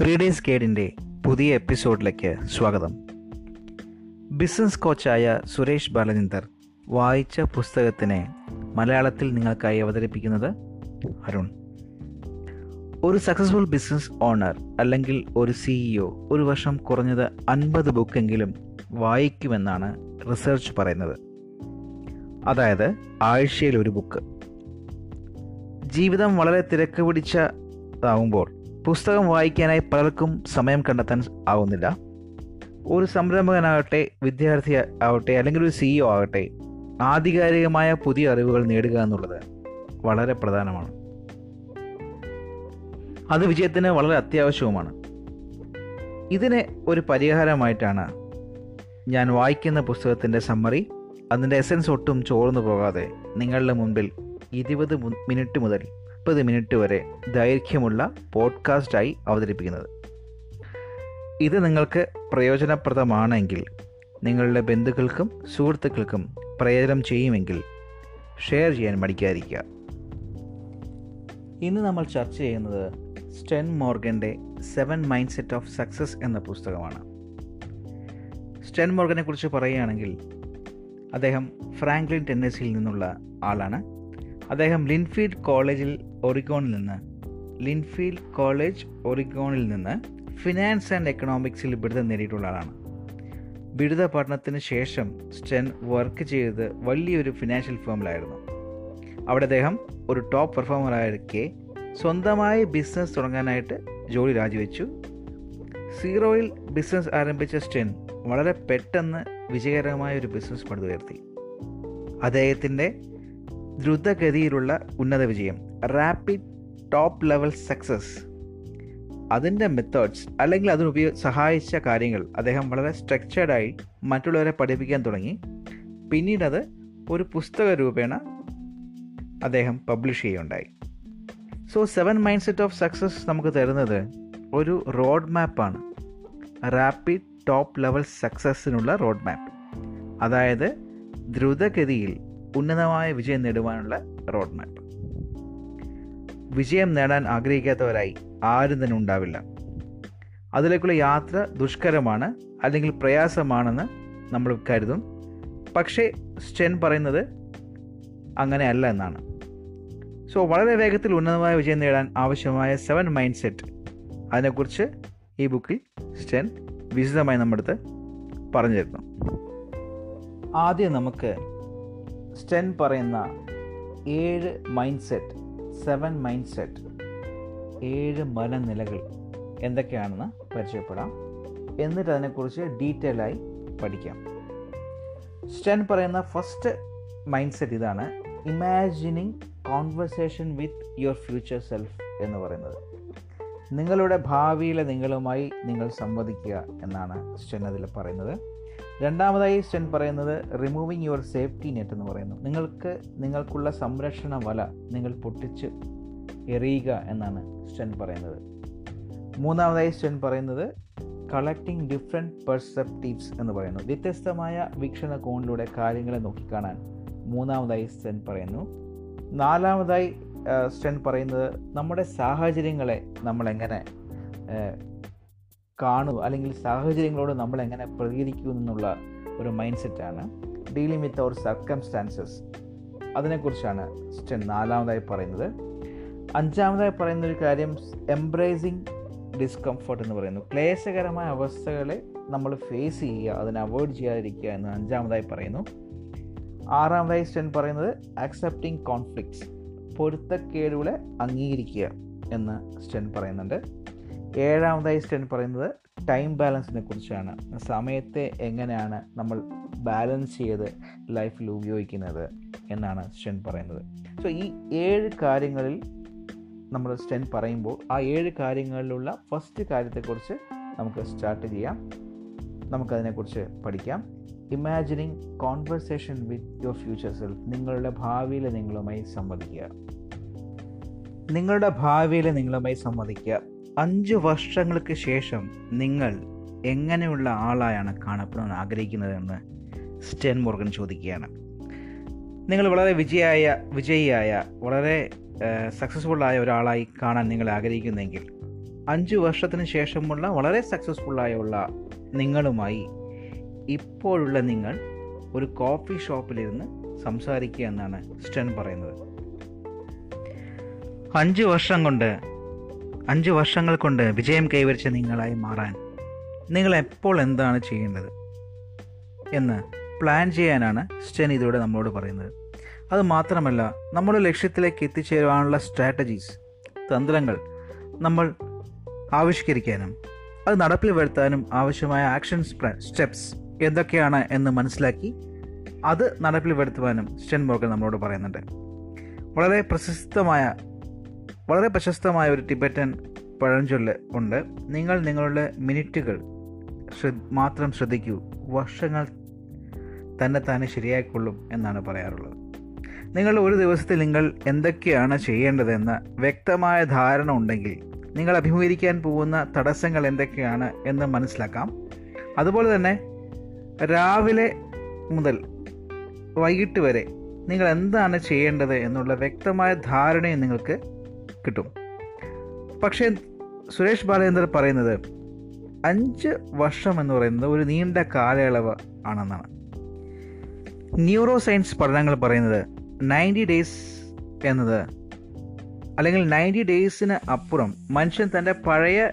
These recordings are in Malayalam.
റീഡേഴ്സ് ഗൈഡിന്റെ പുതിയ എപ്പിസോഡിലേക്ക് സ്വാഗതം. ബിസിനസ് കോച്ചായ സുരേഷ് ബാലചന്ദർ വായിച്ച പുസ്തകത്തിനെ മലയാളത്തിൽ നിങ്ങൾക്കായി അവതരിപ്പിക്കുന്നത് അരുൺ. ഒരു സക്സസ്ഫുൾ ബിസിനസ് ഓണർ അല്ലെങ്കിൽ ഒരു സിഇഒ ഒരു വർഷം കുറഞ്ഞത് അൻപത് ബുക്കെങ്കിലും വായിക്കുമെന്നാണ് റിസർച്ച് പറയുന്നത്. അതായത് ആഴ്ചയിൽ ഒരു ബുക്ക്. ജീവിതം വളരെ തിരക്ക് പിടിച്ചതാവുമ്പോൾ പുസ്തകം വായിക്കാനായി പലർക്കും സമയം കണ്ടെത്താൻ ആവുന്നില്ല. ഒരു സംരംഭകനാകട്ടെ വിദ്യാർത്ഥി ആവട്ടെ അല്ലെങ്കിൽ ഒരു സിഇഒ ആകട്ടെ ആധികാരികമായ പുതിയ അറിവുകൾ നേടുക എന്നുള്ളത് വളരെ പ്രധാനമാണ്. അത് വിജയത്തിന് വളരെ അത്യാവശ്യവുമാണ്. ഇതിന് ഒരു പരിഹാരമായിട്ടാണ് ഞാൻ വായിക്കുന്ന പുസ്തകത്തിന്റെ സമ്മറി. അതിന്റെ എസൻസ് ഒട്ടും ചോർന്നു പോകാതെ നിങ്ങളുടെ മുൻപിൽ ഇരുപത് മിനിറ്റ് മുതൽ മുപ്പത് മിനിറ്റ് വരെ ദൈർഘ്യമുള്ള പോഡ്കാസ്റ്റായി അവതരിപ്പിക്കുന്നത്. ഇത് നിങ്ങൾക്ക് പ്രയോജനപ്രദമാണെങ്കിൽ നിങ്ങളുടെ ബന്ധുക്കൾക്കും സുഹൃത്തുക്കൾക്കും പ്രയോജനം ചെയ്യുമെങ്കിൽ ഷെയർ ചെയ്യാൻ മടിക്കാതിരിക്കുക. ഇന്ന് നമ്മൾ ചർച്ച ചെയ്യുന്നത് Stan മോർഗന്റെ seven mind set of success എന്ന പുസ്തകമാണ്. സ്റ്റെൻ മോർഗനെ കുറിച്ച് പറയുകയാണെങ്കിൽ അദ്ദേഹം ഫ്രാങ്ക്ലിൻ ടെന്നസിയിൽ നിന്നുള്ള ആളാണ്. അദ്ദേഹം ലിൻഫീൽഡ് കോളേജിൽ ഒറിഗോണിൽ നിന്ന് ലിൻഫീൽഡ് കോളേജ് ഒറിഗോണിൽ നിന്ന് ഫിനാൻസ് ആൻഡ് എക്കണോമിക്സിൽ ബിരുദം നേടിയിട്ടുള്ള ആളാണ്. ബിരുദ പഠനത്തിന് ശേഷം സ്റ്റെൻ വർക്ക് ചെയ്തത് വലിയൊരു ഫിനാൻഷ്യൽ ഫേമിലായിരുന്നു. അവിടെ അദ്ദേഹം ഒരു ടോപ്പ് പെർഫോമറായിരിക്കെ സ്വന്തമായി ബിസിനസ് തുടങ്ങാനായിട്ട് ജോലി രാജിവെച്ചു. സീറോയിൽ ബിസിനസ് ആരംഭിച്ച സ്റ്റെൻ വളരെ പെട്ടെന്ന് വിജയകരമായ ഒരു ബിസിനസ് പടുത്തുയർത്തി അദ്ദേഹത്തിന്റെ ദ്രുതഗതിയിലുള്ള ഉന്നത വിജയം റാപ്പിഡ് ടോപ്പ് ലെവൽ സക്സസ് അതിന്റെ മെത്തേഡ്സ് അല്ലെങ്കിൽ അതിന് ഉപയോഗ സഹായിച്ച കാര്യങ്ങൾ അദ്ദേഹം വളരെ സ്ട്രക്ചേർഡായി മറ്റുള്ളവരെ പഠിപ്പിക്കാൻ തുടങ്ങി. പിന്നീട് അത് ഒരു പുസ്തക രൂപേണ അദ്ദേഹം പബ്ലിഷ് ചെയ്യുകയുണ്ടായി. So seven mind set of success നമുക്ക് തരുന്നത് ഒരു റോഡ് മാപ്പാണ് റാപ്പിഡ് ടോപ്പ് ലെവൽ സക്സസ്സിനുള്ള റോഡ് മാപ്പ് അതായത് ദ്രുതഗതിയിൽ ഉന്നതമായ വിജയം നേടുവാനുള്ള റോഡ് മാപ്പ് വിജയം നേടാൻ ആഗ്രഹിക്കാത്തവരായി ആരും തന്നെ ഉണ്ടാവില്ല. അതിലേക്കുള്ള യാത്ര ദുഷ്കരമാണ് അല്ലെങ്കിൽ പ്രയാസമാണെന്ന് നമ്മൾ കരുതും. പക്ഷേ സ്റ്റെൻ പറയുന്നത് അങ്ങനെയല്ല എന്നാണ്. സോ വളരെ വേഗത്തിൽ ഉന്നതമായ വിജയം നേടാൻ ആവശ്യമായ സെവൻ മൈൻഡ് സെറ്റ്. അതിനെക്കുറിച്ച് ഈ ബുക്കിൽ സ്റ്റെൻ വിശദമായി നമ്മുടെ പറഞ്ഞു തരുന്നു ആദ്യം നമുക്ക് സ്റ്റെൻ പറയുന്ന ഏഴ് mind set seven mind set ഏഴ് മനനിലകൾ എന്തൊക്കെയാണെന്ന് പരിചയപ്പെടാം. എന്നിട്ട് അതിനെക്കുറിച്ച് ഡീറ്റെയിൽ ആയി പഠിക്കാം. സ്റ്റെൻ പറയുന്ന ഫസ്റ്റ് മൈൻഡ് സെറ്റ് ഇതാണ് imagining conversation with your future self എന്ന് പറയുന്നത്. നിങ്ങളുടെ ഭാവിയിലെ നിങ്ങളുമായി നിങ്ങൾ സംവദിക്കുക എന്നാണ് സ്റ്റെൻ അതിൽ പറയുന്നത്. രണ്ടാമതായി സ്റ്റെൻ പറയുന്നത് റിമൂവിങ് യുവർ സേഫ്റ്റി നെറ്റ് എന്ന് പറയുന്നു. നിങ്ങൾക്ക് നിങ്ങൾക്കുള്ള സംരക്ഷണ വല നിങ്ങൾ പൊട്ടിച്ച് എറിയുക എന്നാണ് സ്റ്റെൻ പറയുന്നത്. മൂന്നാമതായി സ്റ്റെൻ പറയുന്നത് കളക്ടിങ് ഡിഫറെന്റ് പെർസെപ്റ്റീവ്സ് എന്ന് പറയുന്നു. വ്യത്യസ്തമായ വീക്ഷണകോണിലൂടെ കാര്യങ്ങളെ നോക്കിക്കാണാൻ മൂന്നാമതായി സ്റ്റെൻ പറയുന്നു. നാലാമതായി സ്റ്റെൻ പറയുന്നത് നമ്മുടെ സാഹചര്യങ്ങളെ നമ്മൾ എങ്ങനെ കാണൂ അല്ലെങ്കിൽ സാഹചര്യങ്ങളോട് നമ്മൾ എങ്ങനെ പ്രതികരിക്കൂ എന്നുള്ള ഒരു മൈൻഡ് സെറ്റാണ് ഡീലിംഗ് വിത്ത് അവർ സർക്കംസ്റ്റാൻസസ് അതിനെക്കുറിച്ചാണ് സ്റ്റെൻ നാലാമതായി പറയുന്നത്. അഞ്ചാമതായി പറയുന്ന ഒരു കാര്യം എംബ്രേസിങ് ഡിസ്കംഫർട്ട് എന്ന് പറയുന്നു. ക്ലേശകരമായ അവസ്ഥകളെ നമ്മൾ ഫേസ് ചെയ്യുക അതിനെ അവോയ്ഡ് ചെയ്യാതിരിക്കുക എന്ന് അഞ്ചാമതായി പറയുന്നു. ആറാമതായി സ്റ്റെൻ പറയുന്നത് ആക്സെപ്റ്റിംഗ് കോൺഫ്ലിക്ട്സ് പൊരുത്തക്കേടുകളെ അംഗീകരിക്കുക എന്ന് സ്റ്റെൻ പറയുന്നുണ്ട്. ഏഴാമതായി സ്റ്റെൻ പറയുന്നത് ടൈം ബാലൻസിനെ കുറിച്ചാണ്. സമയത്തെ എങ്ങനെയാണ് നമ്മൾ ബാലൻസ് ചെയ്ത് ലൈഫിൽ ഉപയോഗിക്കുന്നത് എന്നാണ് സ്റ്റെൻ പറയുന്നത്. സോ ഈ ഏഴ് കാര്യങ്ങളിൽ നമ്മൾ സ്റ്റെൻ പറയുമ്പോൾ ആ ഏഴ് കാര്യങ്ങളിലുള്ള ഫസ്റ്റ് കാര്യത്തെക്കുറിച്ച് നമുക്ക് സ്റ്റാർട്ട് ചെയ്യാം. നമുക്കതിനെക്കുറിച്ച് പഠിക്കാം. Imagining conversation with your future self നിങ്ങളുടെ ഭാവിയിലെ നിങ്ങളുമായി സംവദിക്കുക. നിങ്ങളുടെ ഭാവിയിലെ നിങ്ങളുമായി സംവദിക്കുക. അഞ്ച് വർഷങ്ങൾക്ക് ശേഷം നിങ്ങൾ എങ്ങനെയുള്ള ആളായാണ് കാണപ്പെടാൻ ആഗ്രഹിക്കുന്നതെന്ന് സ്റ്റെൻ മോർഗൻ ചോദിക്കുകയാണ്. നിങ്ങൾ വളരെ വിജയായ വിജയിയായ വളരെ സക്സസ്ഫുള്ളായ ഒരാളായി കാണാൻ നിങ്ങൾ ആഗ്രഹിക്കുന്നെങ്കിൽ അഞ്ച് വർഷത്തിന് ശേഷമുള്ള വളരെ സക്സസ്ഫുള്ളായുള്ള നിങ്ങളുമായി ഇപ്പോഴുള്ള നിങ്ങൾ ഒരു കോഫി ഷോപ്പിലിരുന്ന് സംസാരിക്കുക എന്നാണ് സ്റ്റെൻ പറയുന്നത്. അഞ്ച് വർഷം കൊണ്ട് അഞ്ച് വർഷങ്ങൾ കൊണ്ട് വിജയം കൈവരിച്ച നിങ്ങളായി മാറാൻ നിങ്ങൾ എപ്പോൾ എന്താണ് ചെയ്യേണ്ടത് എന്ന് പ്ലാൻ ചെയ്യാനാണ് സ്റ്റെൻ ഇതിലൂടെ നമ്മളോട് പറയുന്നത്. അത് മാത്രമല്ല നമ്മുടെ ലക്ഷ്യത്തിലേക്ക് എത്തിച്ചേരുവാനുള്ള സ്ട്രാറ്റജീസ് തന്ത്രങ്ങൾ നമ്മൾ ആവിഷ്കരിക്കാനും അത് നടപ്പിൽ വരുത്താനും ആവശ്യമായ ആക്ഷൻ സ്റ്റെപ്സ് എന്തൊക്കെയാണ് എന്ന് മനസ്സിലാക്കി അത് നടപ്പിൽ വരുത്തുവാനും സ്റ്റെൻ മോർഗൻ നമ്മളോട് പറയുന്നുണ്ട്. വളരെ പ്രശസ്തമായ വളരെ പ്രശസ്തമായ ഒരു ടിബറ്റൻ പഴഞ്ചൊല്ല് ഉണ്ട്. നിങ്ങൾ നിങ്ങളുടെ മിനിറ്റുകൾ ശ്രദ്ധ മാത്രം ശ്രദ്ധിക്കൂ. വർഷങ്ങൾ തന്നെ തന്നെ ശരിയായിക്കൊള്ളും എന്നാണ് പറയാറുള്ളത്. നിങ്ങൾ ഒരു ദിവസത്തിൽ നിങ്ങൾ എന്തൊക്കെയാണ് ചെയ്യേണ്ടതെന്ന് വ്യക്തമായ ധാരണ ഉണ്ടെങ്കിൽ നിങ്ങൾ അഭിമുഖീകരിക്കാൻ പോകുന്ന തടസ്സങ്ങൾ എന്തൊക്കെയാണ് എന്ന് മനസ്സിലാക്കാം. അതുപോലെ തന്നെ രാവിലെ മുതൽ വൈകിട്ട് വരെ നിങ്ങൾ എന്താണ് ചെയ്യേണ്ടത് എന്നുള്ള വ്യക്തമായ ധാരണയും നിങ്ങൾക്ക് കിട്ടും. പക്ഷേ സുരേഷ് ബാലചന്ദ്രൻ പറയുന്നത് അഞ്ച് വർഷം എന്ന് പറയുന്നത് ഒരു നീണ്ട കാലയളവ് ആണെന്നാണ്. ന്യൂറോ സയൻസ് പഠനങ്ങൾ പറയുന്നത് നയന്റി ഡേയ്സ് എന്നത് അല്ലെങ്കിൽ നയന്റി ഡേയ്സിന് അപ്പുറം മനുഷ്യൻ തന്റെ പഴയ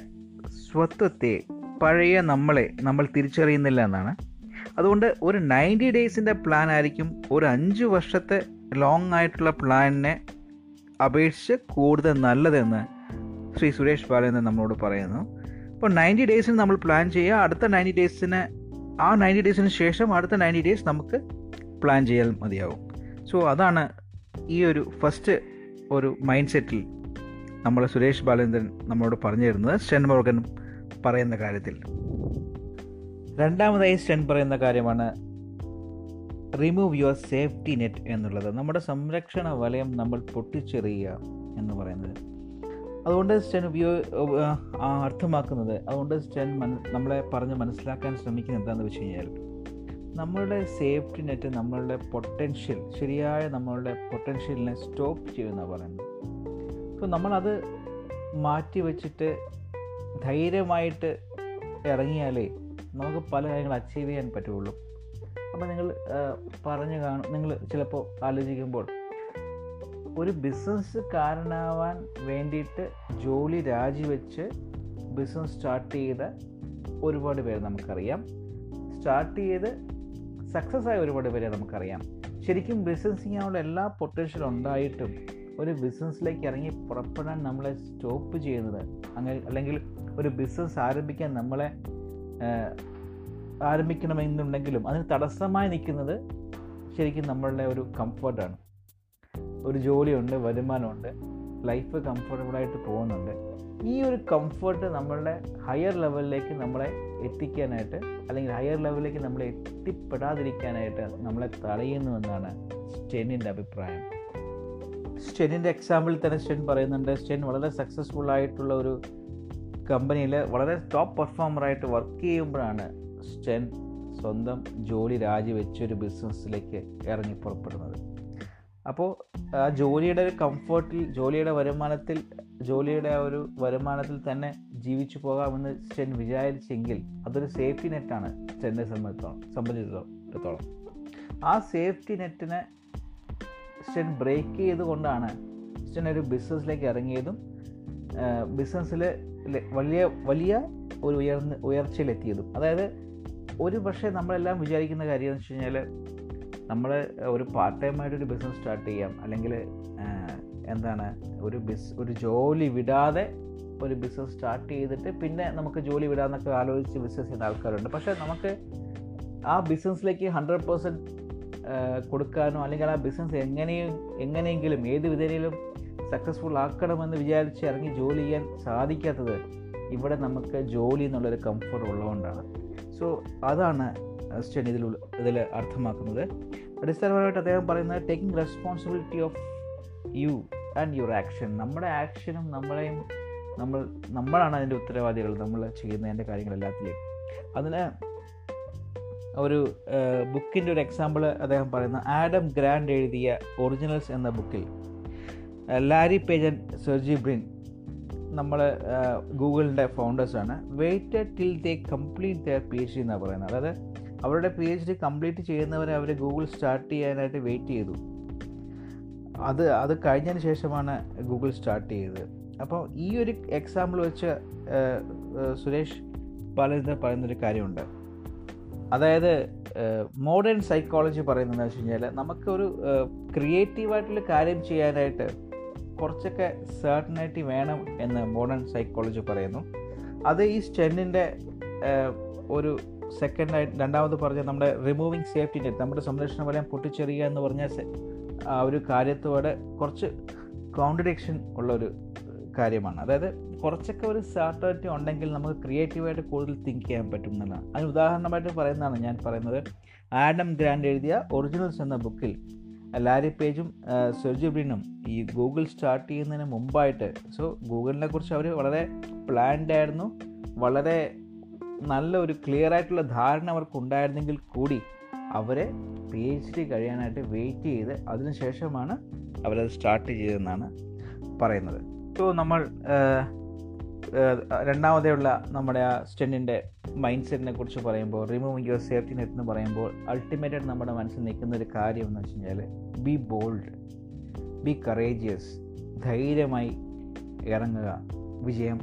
സ്വത്വത്തെ പഴയ നമ്മളെ നമ്മൾ തിരിച്ചറിയുന്നില്ല എന്നാണ്. അതുകൊണ്ട് ഒരു നയന്റി ഡേയ്സിന്റെ പ്ലാൻ ആയിരിക്കും ഒരു അഞ്ച് വർഷത്തെ ലോങ് ആയിട്ടുള്ള പ്ലാനിനെ അപേക്ഷിച്ച് കൂടുതൽ നല്ലതെന്ന് ശ്രീ സുരേഷ് ബാലചന്ദ്രൻ നമ്മളോട് പറയുന്നു. അപ്പോൾ നയന്റി ഡേയ്സിന് നമ്മൾ പ്ലാൻ ചെയ്യുക. അടുത്ത നയന്റി ഡേയ്സിന് ആ നയന്റി ഡേയ്സിന് ശേഷം അടുത്ത നയന്റി ഡേയ്സ് നമുക്ക് പ്ലാൻ ചെയ്യാൻ മതിയാവും. സോ അതാണ് ഈ ഒരു ഫസ്റ്റ് ഒരു മൈൻഡ് സെറ്റിൽ നമ്മൾ സുരേഷ് ബാലചന്ദ്രൻ നമ്മളോട് പറഞ്ഞു തരുന്നത് സ്റ്റെൻ മോർഗൻ പറയുന്ന കാര്യത്തിൽ. രണ്ടാമതായി സ്റ്റെൻ പറയുന്ന കാര്യമാണ് റിമൂവ് യുവർ സേഫ്റ്റി നെറ്റ് എന്നുള്ളത്. നമ്മുടെ സംരക്ഷണ വലയം നമ്മൾ പൊട്ടിച്ചെറിയുക എന്ന് പറയുന്നത്. അതുകൊണ്ട് സ്റ്റെൻ ഉപയോഗ അർത്ഥമാക്കുന്നത് അതുകൊണ്ട് സ്റ്റെൻ നമ്മളെ പറഞ്ഞ് മനസ്സിലാക്കാൻ ശ്രമിക്കുന്നത് എന്താണെന്ന് വെച്ച് കഴിഞ്ഞാൽ നമ്മളുടെ സേഫ്റ്റി നെറ്റ് നമ്മളുടെ പൊട്ടൻഷ്യൽ ശരിയായ നമ്മളുടെ പൊട്ടൻഷ്യലിനെ സ്റ്റോപ്പ് ചെയ്യുന്ന പറയുന്നത്. അപ്പോൾ നമ്മളത് മാറ്റി വെച്ചിട്ട് ധൈര്യമായിട്ട് ഇറങ്ങിയാലേ നമുക്ക് പല കാര്യങ്ങളും അച്ചീവ് ചെയ്യാൻ പറ്റുള്ളൂ. അപ്പോൾ നിങ്ങൾ പറഞ്ഞു കാണും. നിങ്ങൾ ചിലപ്പോൾ ആലോചിക്കുമ്പോൾ ഒരു ബിസിനസ് ബിസിനസ്സുകാരനാവാൻ വേണ്ടിയിട്ട് ജോലി രാജിവെച്ച് ബിസിനസ് സ്റ്റാർട്ട് ചെയ്ത ഒരുപാട് പേര് നമുക്കറിയാം. സ്റ്റാർട്ട് ചെയ്ത് സക്സസ് ആയ ഒരുപാട് പേരെ നമുക്കറിയാം. ശരിക്കും ബിസിനസ് ചെയ്യാനുള്ള എല്ലാ പൊട്ടൻഷ്യൽ ഉണ്ടായിട്ടും ഒരു ബിസിനസ്സിലേക്ക് ഇറങ്ങി പുറപ്പെടാൻ നമ്മളെ സ്റ്റോപ്പ് ചെയ്യുന്നത് അങ്ങനെ അല്ലെങ്കിൽ ഒരു ബിസിനസ് ആരംഭിക്കാൻ നമ്മളെ ആരംഭിക്കണമെന്നുണ്ടെങ്കിലും അതിന് തടസ്സമായി നിൽക്കുന്നത് ശരിക്കും നമ്മളുടെ ഒരു കംഫർട്ടാണ് ഒരു ജോലിയുണ്ട് വരുമാനമുണ്ട് ലൈഫ് കംഫർട്ടബിളായിട്ട് പോകുന്നുണ്ട്. ഈ ഒരു കംഫർട്ട് നമ്മളുടെ ഹയർ ലെവലിലേക്ക് നമ്മളെ എത്തിക്കാനായിട്ട് അല്ലെങ്കിൽ ഹയർ ലെവലിലേക്ക് നമ്മളെ എത്തിപ്പെടാതിരിക്കാനായിട്ട് നമ്മളെ തടയുന്നുവെന്നാണ് സ്റ്റെനിന്റെ അഭിപ്രായം. സ്റ്റെനിന്റെ എക്സാമ്പിളിൽ തന്നെ സ്റ്റെൻ പറയുന്നുണ്ട്. സ്റ്റെൻ വളരെ സക്സസ്ഫുൾ ആയിട്ടുള്ള ഒരു കമ്പനിയിൽ വളരെ ടോപ്പ് പെർഫോമറായിട്ട് വർക്ക് ചെയ്യുമ്പോഴാണ് സ്റ്റെൻ സ്വന്തം ജോലി രാജിവെച്ച് ഒരു ബിസിനസ്സിലേക്ക് ഇറങ്ങി പുറപ്പെടുന്നത്. അപ്പോൾ ആ ജോലിയുടെ ഒരു കംഫർട്ടിൽ ജോലിയുടെ വരുമാനത്തിൽ ജോലിയുടെ ആ ഒരു വരുമാനത്തിൽ തന്നെ ജീവിച്ചു പോകാമെന്ന് സ്റ്റെൻ വിചാരിച്ചെങ്കിൽ അതൊരു സേഫ്റ്റി നെറ്റാണ് സ്റ്റെന്നെ സംബന്ധിച്ചോളം സംബന്ധിച്ചിടത്തോളം. ആ സേഫ്റ്റി നെറ്റിനെ സ്റ്റെൻ ബ്രേക്ക് ചെയ്തുകൊണ്ടാണ് സ്റ്റെൻ ഒരു ബിസിനസ്സിലേക്ക് ഇറങ്ങിയതും ബിസിനസ്സിൽ വലിയ വലിയ ഒരു ഉയർന്ന് ഉയർച്ചയിലെത്തിയതും. അതായത് ഒരു പക്ഷേ നമ്മളെല്ലാം വിചാരിക്കുന്ന കാര്യം എന്ന് വെച്ച് കഴിഞ്ഞാൽ നമ്മൾ ഒരു പാർട്ട് ടൈം ആയിട്ട് ഒരു ബിസിനസ് സ്റ്റാർട്ട് ചെയ്യാം. അല്ലെങ്കിൽ എന്താണ് ഒരു ബിസ് ഒരു ജോലി വിടാതെ ഒരു ബിസിനസ് സ്റ്റാർട്ട് ചെയ്തിട്ട് പിന്നെ നമുക്ക് ജോലി വിടാമെന്നൊക്കെ ആലോചിച്ച് ബിസിനസ് ചെയ്യുന്ന ആൾക്കാരുണ്ട്. പക്ഷേ നമുക്ക് ആ ബിസിനസ്സിലേക്ക് ഹൺഡ്രഡ് പേഴ്സന്റ് കൊടുക്കാനോ അല്ലെങ്കിൽ ആ ബിസിനസ് എങ്ങനെയും എങ്ങനെയെങ്കിലും ഏത് വിധേനയിലും സക്സസ്ഫുൾ ആക്കണമെന്ന് വിചാരിച്ച് ഇറങ്ങി ജോലി ചെയ്യാൻ സാധിക്കാത്തത് ഇവിടെ നമുക്ക് ജോലി എന്നുള്ളൊരു കംഫർട്ട് ഉള്ളതുകൊണ്ടാണ്. സോ അതാണ് സ്റ്റഡി ഇതിൽ ഇതിൽ അർത്ഥമാക്കുന്നത്. അടിസ്ഥാനപരമായിട്ട് അദ്ദേഹം പറയുന്നത് taking responsibility of you and your action നമ്മുടെ ആക്ഷനും നമ്മളെയും നമ്മൾ നമ്മളാണ് അതിന്റെ ഉത്തരവാദികൾ നമ്മൾ ചെയ്യുന്നതിന്റെ കാര്യങ്ങളെല്ലാത്തിലും അതിന് ഒരു ബുക്കിന്റെ ഒരു എക്സാമ്പിൾ അദ്ദേഹം പറയുന്ന. ആഡം ഗ്രാൻഡ് എഴുതിയ ഒറിജിനൽസ് എന്ന ബുക്കിൽ ലാരി പേജൻ സെർജി ബ്രിൻ നമ്മൾ ഗൂഗിളിന്റെ ഫൗണ്ടേഴ്സാണ് wait till they complete their P H D എന്നാണ് പറയുന്നത്. അതായത് അവരുടെ പി എച്ച് ഡി കംപ്ലീറ്റ് ചെയ്യുന്നവരെ അവർ ഗൂഗിൾ സ്റ്റാർട്ട് ചെയ്യാനായിട്ട് വെയിറ്റ് ചെയ്തു. അത് അത് കഴിഞ്ഞതിന് ശേഷമാണ് ഗൂഗിൾ സ്റ്റാർട്ട് ചെയ്തത്. അപ്പോൾ ഈ ഒരു എക്സാമ്പിൾ വെച്ച് സുരേഷ് പലരുന്ന പറയുന്നൊരു കാര്യമുണ്ട്. അതായത് മോഡേൺ സൈക്കോളജി പറയുന്നതെന്ന് വെച്ച് കഴിഞ്ഞാൽ നമുക്കൊരു ക്രിയേറ്റീവായിട്ടുള്ള കാര്യം ചെയ്യാനായിട്ട് കുറച്ചൊക്കെ സേർട്ടനായിട്ട് വേണം എന്ന് മോഡേൺ സൈക്കോളജി പറയുന്നു. അത് ഈ സ്റ്റെന്നിന്റെ ഒരു സെക്കൻഡായിട്ട് രണ്ടാമത് പറഞ്ഞ നമ്മുടെ റിമൂവിങ് സേഫ്റ്റി നെറ്റ് നമ്മുടെ സംരക്ഷണ വലയം പൊട്ടിച്ചെറിയുക എന്ന് പറഞ്ഞ ആ ഒരു കാര്യത്തോട് കുറച്ച് കോൺട്രഡിക്ഷൻ ഉള്ളൊരു കാര്യമാണ്. അതായത് കുറച്ചൊക്കെ ഒരു സാർട്ടറിറ്റി ഉണ്ടെങ്കിൽ നമുക്ക് ക്രിയേറ്റീവായിട്ട് കൂടുതൽ തിങ്ക് ചെയ്യാൻ പറ്റും എന്നുള്ളതാണ്. അതിന് ഉദാഹരണമായിട്ട് പറയുന്നതാണ് ഞാൻ പറയുന്നത്. ആഡം ഗ്രാൻഡ് എഴുതിയ ഒറിജിനൽസ് എന്ന ബുക്കിൽ ലാരി പേജും സെർജി ബ്രിനും ഈ ഗൂഗിൾ സ്റ്റാർട്ട് ചെയ്യുന്നതിന് മുമ്പായിട്ട് സോ ഗൂഗിളിനെ കുറിച്ച് അവർ വളരെ പ്ലാൻഡ് ആയിരുന്നു. വളരെ നല്ല ഒരു ക്ലിയർ ആയിട്ടുള്ള ധാരണ അവർക്ക് ഉണ്ടായിരുന്നെങ്കിൽ കൂടി അവരെ പി എച്ച് ഡി കഴിയാനായിട്ട് വെയിറ്റ് ചെയ്ത് അതിനുശേഷമാണ് അവരത് സ്റ്റാർട്ട് ചെയ്തതെന്നാണ് പറയുന്നത്. സോ നമ്മൾ രണ്ടാമതെയുള്ള നമ്മുടെ ആ സ്റ്റെന്നിന്റെ മൈൻഡ് സെറ്റിനെ കുറിച്ച് പറയുമ്പോൾ റിമൂവിങ് യുവർ സേഫ്റ്റി നെറ്റ് എന്ന് പറയുമ്പോൾ അൾട്ടിമേറ്റായിട്ട് നമ്മുടെ മനസ്സിൽ നിൽക്കുന്ന ഒരു കാര്യം എന്ന് വെച്ച് കഴിഞ്ഞാൽ ബി ബോൾഡ് ബി കറേജിയസ് ധൈര്യമായി ഇറങ്ങുക വിജയം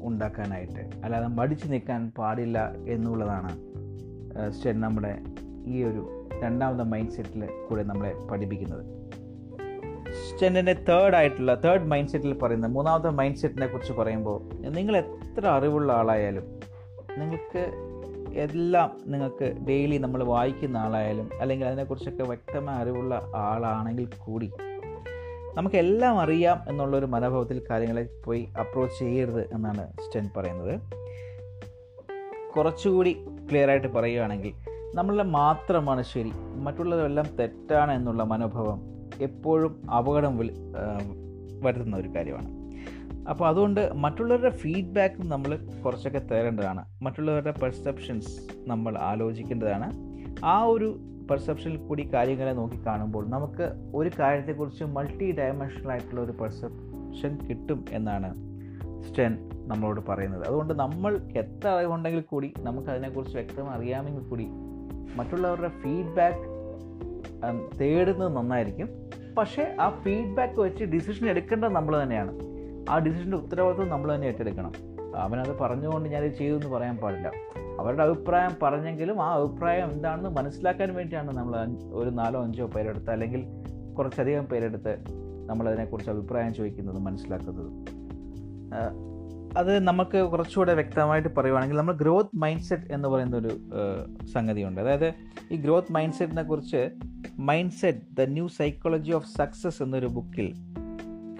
ഉണ്ടാക്കാനായിട്ട്. അല്ലാതെ മടിച്ചു നിൽക്കാൻ പാടില്ല എന്നുള്ളതാണ് സ്റ്റെൻ നമ്മുടെ ഈ ഒരു രണ്ടാമത്തെ മൈൻഡ് സെറ്റിൽ കൂടെ നമ്മളെ പഠിപ്പിക്കുന്നത്. സ്റ്റെന്നിന്റെ തേർഡ് ആയിട്ടുള്ള തേർഡ് മൈൻഡ് സെറ്റിൽ പറയുന്ന മൂന്നാമത്തെ മൈൻഡ് സെറ്റിനെ കുറിച്ച് പറയുമ്പോൾ നിങ്ങൾ എത്ര അറിവുള്ള ആളായാലും നിങ്ങൾക്ക് എല്ലാം നിങ്ങൾക്ക് ഡെയിലി നമ്മൾ വായിക്കുന്ന ആളായാലും അല്ലെങ്കിൽ അതിനെക്കുറിച്ചൊക്കെ വ്യക്തമായ അറിവുള്ള ആളാണെങ്കിൽ കൂടി നമുക്കെല്ലാം അറിയാം എന്നുള്ളൊരു മനോഭാവത്തിൽ കാര്യങ്ങളെ പോയി അപ്രോച്ച് ചെയ്യരുത് എന്നാണ് സ്റ്റെൻ പറയുന്നത്. കുറച്ചുകൂടി ക്ലിയർ ആയിട്ട് പറയുകയാണെങ്കിൽ നമ്മളെ മാത്രമാണ് ശരി മറ്റുള്ളതെല്ലാം തെറ്റാണ് എന്നുള്ള മനോഭാവം എപ്പോഴും അപകടം വരുത്തുന്ന ഒരു കാര്യമാണ്. അപ്പോൾ അതുകൊണ്ട് മറ്റുള്ളവരുടെ ഫീഡ്ബാക്ക് നമ്മൾ കുറച്ചൊക്കെ തരേണ്ടതാണ്. മറ്റുള്ളവരുടെ പെർസെപ്ഷൻസ് നമ്മൾ ആലോചിക്കേണ്ടതാണ്. ആ ഒരു പെർസെപ്ഷനിൽ കൂടി കാര്യങ്ങളെ നോക്കി കാണുമ്പോൾ നമുക്ക് ഒരു കാര്യത്തെക്കുറിച്ച് മൾട്ടി ഡയമെൻഷണൽ ആയിട്ടുള്ള ഒരു പെർസെപ്ഷൻ കിട്ടും എന്നാണ് സ്റ്റെൻ നമ്മളോട് പറയുന്നത്. അതുകൊണ്ട് നമ്മൾ എത്ര അറിവുണ്ടെങ്കിൽ കൂടി നമുക്ക് അതിനെക്കുറിച്ച് വ്യക്തമായി അറിയാമെങ്കിൽ കൂടി മറ്റുള്ളവരുടെ ഫീഡ്ബാക്ക് തേടുന്നത് നന്നായിരിക്കും. പക്ഷേ ആ ഫീഡ്ബാക്ക് വെച്ച് ഡിസിഷൻ എടുക്കേണ്ടത് നമ്മൾ തന്നെയാണ്. ആ ഡിസിഷന്റെ ഉത്തരവാദിത്വം നമ്മൾ തന്നെ ഏറ്റെടുക്കണം. അവനത് പറഞ്ഞുകൊണ്ട് ഞാനിത് ചെയ്തു എന്ന് പറയാൻ പാടില്ല. അവരുടെ അഭിപ്രായം പറഞ്ഞെങ്കിലും ആ അഭിപ്രായം എന്താണെന്ന് മനസ്സിലാക്കാൻ വേണ്ടിയാണ് നമ്മൾ ഒരു നാലോ അഞ്ചോ പേരെടുത്ത് അല്ലെങ്കിൽ കുറച്ചധികം പേരെടുത്ത് നമ്മളതിനെക്കുറിച്ച് അഭിപ്രായം ചോദിക്കുന്നത് മനസ്സിലാക്കുന്നത്. അത് നമുക്ക് കുറച്ചുകൂടെ വ്യക്തമായിട്ട് പറയുവാണെങ്കിൽ നമ്മൾ ഗ്രോത്ത് മൈൻഡ് സെറ്റ് എന്ന് പറയുന്ന ഒരു സംഗതിയുണ്ട്. അതായത് ഈ ഗ്രോത്ത് മൈൻഡ് സെറ്റിനെ കുറിച്ച് mind set the new psychology of success എന്നൊരു ബുക്കിൽ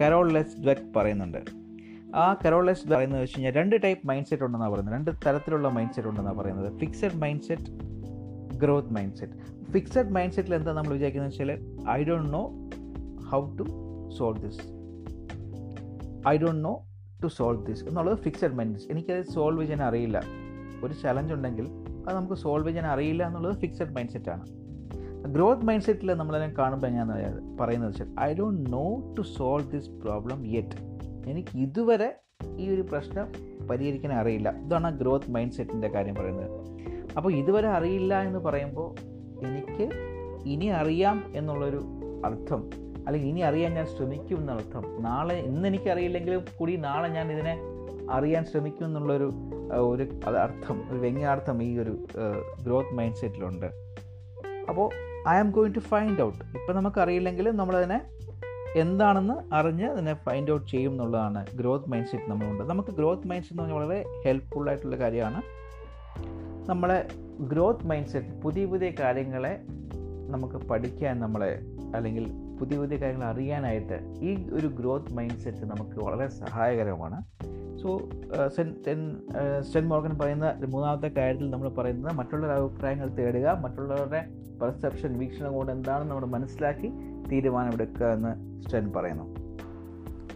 കരോൾ ലെസ് ഡ്വെക് പറയുന്നുണ്ട്. ആ കരോൾ ലെസ് പറയുന്നത് വെച്ച് കഴിഞ്ഞാൽ രണ്ട് ടൈപ്പ് മൈൻഡ് സെറ്റ് ഉണ്ടെന്നാണ് പറയുന്നത്. രണ്ട് തരത്തിലുള്ള മൈൻഡ് സെറ്റ് ഉണ്ടെന്നാണ് പറയുന്നത്. Fixed mind set growth mind set fixed mind സെറ്റിൽ എന്താ നമ്മൾ വിചാരിക്കുന്നത് വെച്ചാൽ I don't know how to solve this I don't know to solve this എന്നുള്ളത് ഫിക്സഡ് മൈൻഡ് സെറ്റ് എനിക്കത് സോൾവ് ചെയ്യാൻ അറിയില്ല. ഒരു ചലഞ്ച് ഉണ്ടെങ്കിൽ അത് നമുക്ക് സോൾവ് ചെയ്യാൻ അറിയില്ല എന്നുള്ളത് ഫിക്സഡ് മൈൻഡ് സെറ്റാണ് ഗ്രോത്ത് മൈൻഡ് സെറ്റിൽ നമ്മളെല്ലാം കാണുമ്പോൾ ഞാൻ പറയുന്നത് വെച്ചാൽ I don't know to solve this problem yet. എനിക്ക് ഇതുവരെ ഈ ഒരു പ്രശ്നം പരിഹരിക്കാൻ അറിയില്ല. ഇതാണ് ആ ഗ്രോത്ത് മൈൻഡ് സെറ്റിന്റെ കാര്യം പറയുന്നത്. അപ്പോൾ ഇതുവരെ അറിയില്ല എന്ന് പറയുമ്പോൾ എനിക്ക് ഇനി അറിയാം എന്നുള്ളൊരു അർത്ഥം അല്ലെങ്കിൽ ഇനി അറിയാൻ ഞാൻ ശ്രമിക്കും എന്നർത്ഥം നാളെ ഇന്ന് എനിക്ക് അറിയില്ലെങ്കിലും കൂടി നാളെ ഞാൻ ഇതിനെ അറിയാൻ ശ്രമിക്കും എന്നുള്ളൊരു ഒരു അർത്ഥം ഒരു വ്യംഗ്യാർത്ഥം ഈ ഒരു ഗ്രോത്ത് മൈൻഡ് സെറ്റിലുണ്ട് അപ്പോൾ I am going to find out ഇപ്പം നമുക്കറിയില്ലെങ്കിലും നമ്മളതിനെ എന്താണെന്ന് അറിഞ്ഞ് അതിനെ ഫൈൻഡ് ഔട്ട് ചെയ്യും എന്നുള്ളതാണ്. ഗ്രോത്ത് മൈൻഡ് സെറ്റ് നമ്മളുണ്ട്. നമുക്ക് ഗ്രോത്ത് മൈൻഡ് സെറ്റ് എന്ന് പറഞ്ഞാൽ വളരെ ഹെൽപ്ഫുൾ ആയിട്ടുള്ള കാര്യമാണ്. നമ്മളെ ഗ്രോത്ത് മൈൻഡ് സെറ്റ് പുതിയ പുതിയ കാര്യങ്ങളെ നമുക്ക് പഠിക്കാൻ നമ്മളെ അല്ലെങ്കിൽ പുതിയ പുതിയ കാര്യങ്ങൾ അറിയാനായിട്ട് ഈ ഒരു ഗ്രോത്ത് മൈൻഡ് സെറ്റ് നമുക്ക് വളരെ സഹായകരമാണ്. സോ സെൻ സെൻ സ്റ്റെൻ മോർഗൻ പറയുന്ന മൂന്നാമത്തെ കാര്യത്തിൽ നമ്മൾ പറയുന്നത് മറ്റുള്ളവരുടെ അഭിപ്രായങ്ങൾ തേടുക മറ്റുള്ളവരുടെ പെർസെപ്ഷൻ വീക്ഷണം കൊണ്ട് എന്താണെന്ന് നമ്മൾ മനസ്സിലാക്കി തീരുമാനമെടുക്കുക എന്ന് സ്റ്റെൻ പറയുന്നു.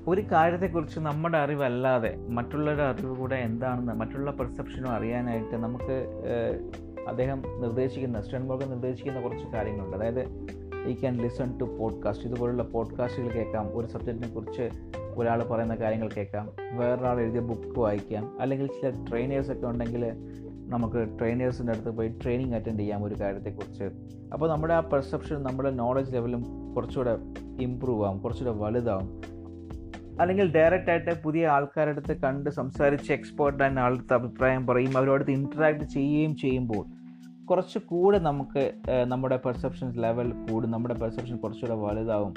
ഒരു കാര്യത്തെക്കുറിച്ച് നമ്മുടെ അറിവല്ലാതെ മറ്റുള്ളവരുടെ അറിവ് കൂടെ എന്താണെന്ന് മറ്റുള്ള പെർസെപ്ഷനും അറിയാനായിട്ട് നമുക്ക് അദ്ദേഹം നിർദ്ദേശിക്കുന്ന സ്റ്റെൻ മോർഗൻ നിർദ്ദേശിക്കുന്ന കുറച്ച് കാര്യങ്ങളുണ്ട്. അതായത് ഈ ക്യാൻ ലിസൺ ടു പോഡ്കാസ്റ്റ് ഇതുപോലുള്ള പോഡ്കാസ്റ്റുകൾ കേൾക്കാം. ഒരു സബ്ജക്റ്റിനെ കുറിച്ച് ഒരാൾ പറയുന്ന കാര്യങ്ങൾ കേൾക്കാം. വേറൊരാൾ എഴുതിയ ബുക്ക് വായിക്കാം. അല്ലെങ്കിൽ ചില ട്രെയിനേഴ്സൊക്കെ ഉണ്ടെങ്കിൽ നമുക്ക് ട്രെയിനേഴ്സിന്റെ അടുത്ത് പോയി ട്രെയിനിങ് അറ്റൻഡ് ചെയ്യാം ഒരു കാര്യത്തെക്കുറിച്ച്. അപ്പോൾ നമ്മുടെ ആ പെർസെപ്ഷൻ നമ്മുടെ നോളജ് ലെവലും കുറച്ചുകൂടെ ഇമ്പ്രൂവ് ആവും കുറച്ചുകൂടെ വലുതാവും. അല്ലെങ്കിൽ ഡയറക്റ്റ് ആയിട്ട് പുതിയ ആൾക്കാരുടെ അടുത്ത് കണ്ട് സംസാരിച്ച് എക്സ്പേർട്ട് ആയ ആളുടെ അഭിപ്രായം പറയും അവരോടത്ത് ഇന്ററാക്ട് ചെയ്യുകയും ചെയ്യുമ്പോൾ കുറച്ച് കൂടെ നമുക്ക് നമ്മുടെ പെർസെപ്ഷൻ ലെവൽ കൂടും നമ്മുടെ പെർസെപ്ഷൻ കുറച്ചുകൂടെ വലുതാവും.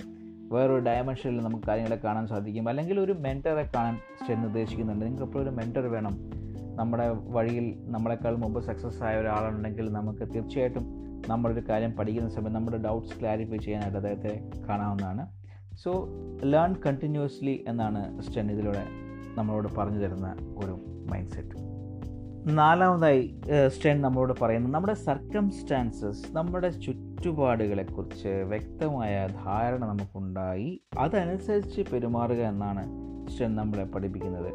വേറൊരു ഡയമെൻഷനിൽ നമുക്ക് കാര്യങ്ങളെ കാണാൻ സാധിക്കും. അല്ലെങ്കിൽ ഒരു മെന്ററെ കാണാൻ ചെന്ന് ഉദ്ദേശിക്കുന്നുണ്ട്. നിങ്ങൾക്ക് എപ്പോഴും ഒരു മെന്റർ വേണം. നമ്മുടെ വഴിയിൽ നമ്മളെക്കാൾ മുമ്പ് സക്സസ് ആയ ഒരാളുണ്ടെങ്കിൽ നമുക്ക് തീർച്ചയായിട്ടും നമ്മളൊരു കാര്യം പഠിക്കുന്ന സമയത്ത് നമ്മുടെ ഡൗട്ട്സ് ക്ലാരിഫൈ ചെയ്യാനായിട്ട് അദ്ദേഹത്തെ കാണാവുന്നതാണ്. സോ ലേൺ കണ്ടിന്യൂസ്ലി എന്നാണ് സ്റ്റെൻ ഇതിലൂടെ നമ്മളോട് പറഞ്ഞു തരുന്ന ഒരു മൈൻഡ് സെറ്റ് നാലാമതായി സ്റ്റെൻ നമ്മളോട് പറയുന്നത് നമ്മുടെ സർക്കംസ്റ്റാൻസസ് നമ്മുടെ ചുറ്റുപാടുകളെക്കുറിച്ച് വ്യക്തമായ ധാരണ നമുക്കുണ്ടായി. അതനുസരിച്ച് പെരുമാറുക എന്നാണ് സ്റ്റെൻ നമ്മളെ പഠിപ്പിക്കുന്നത്.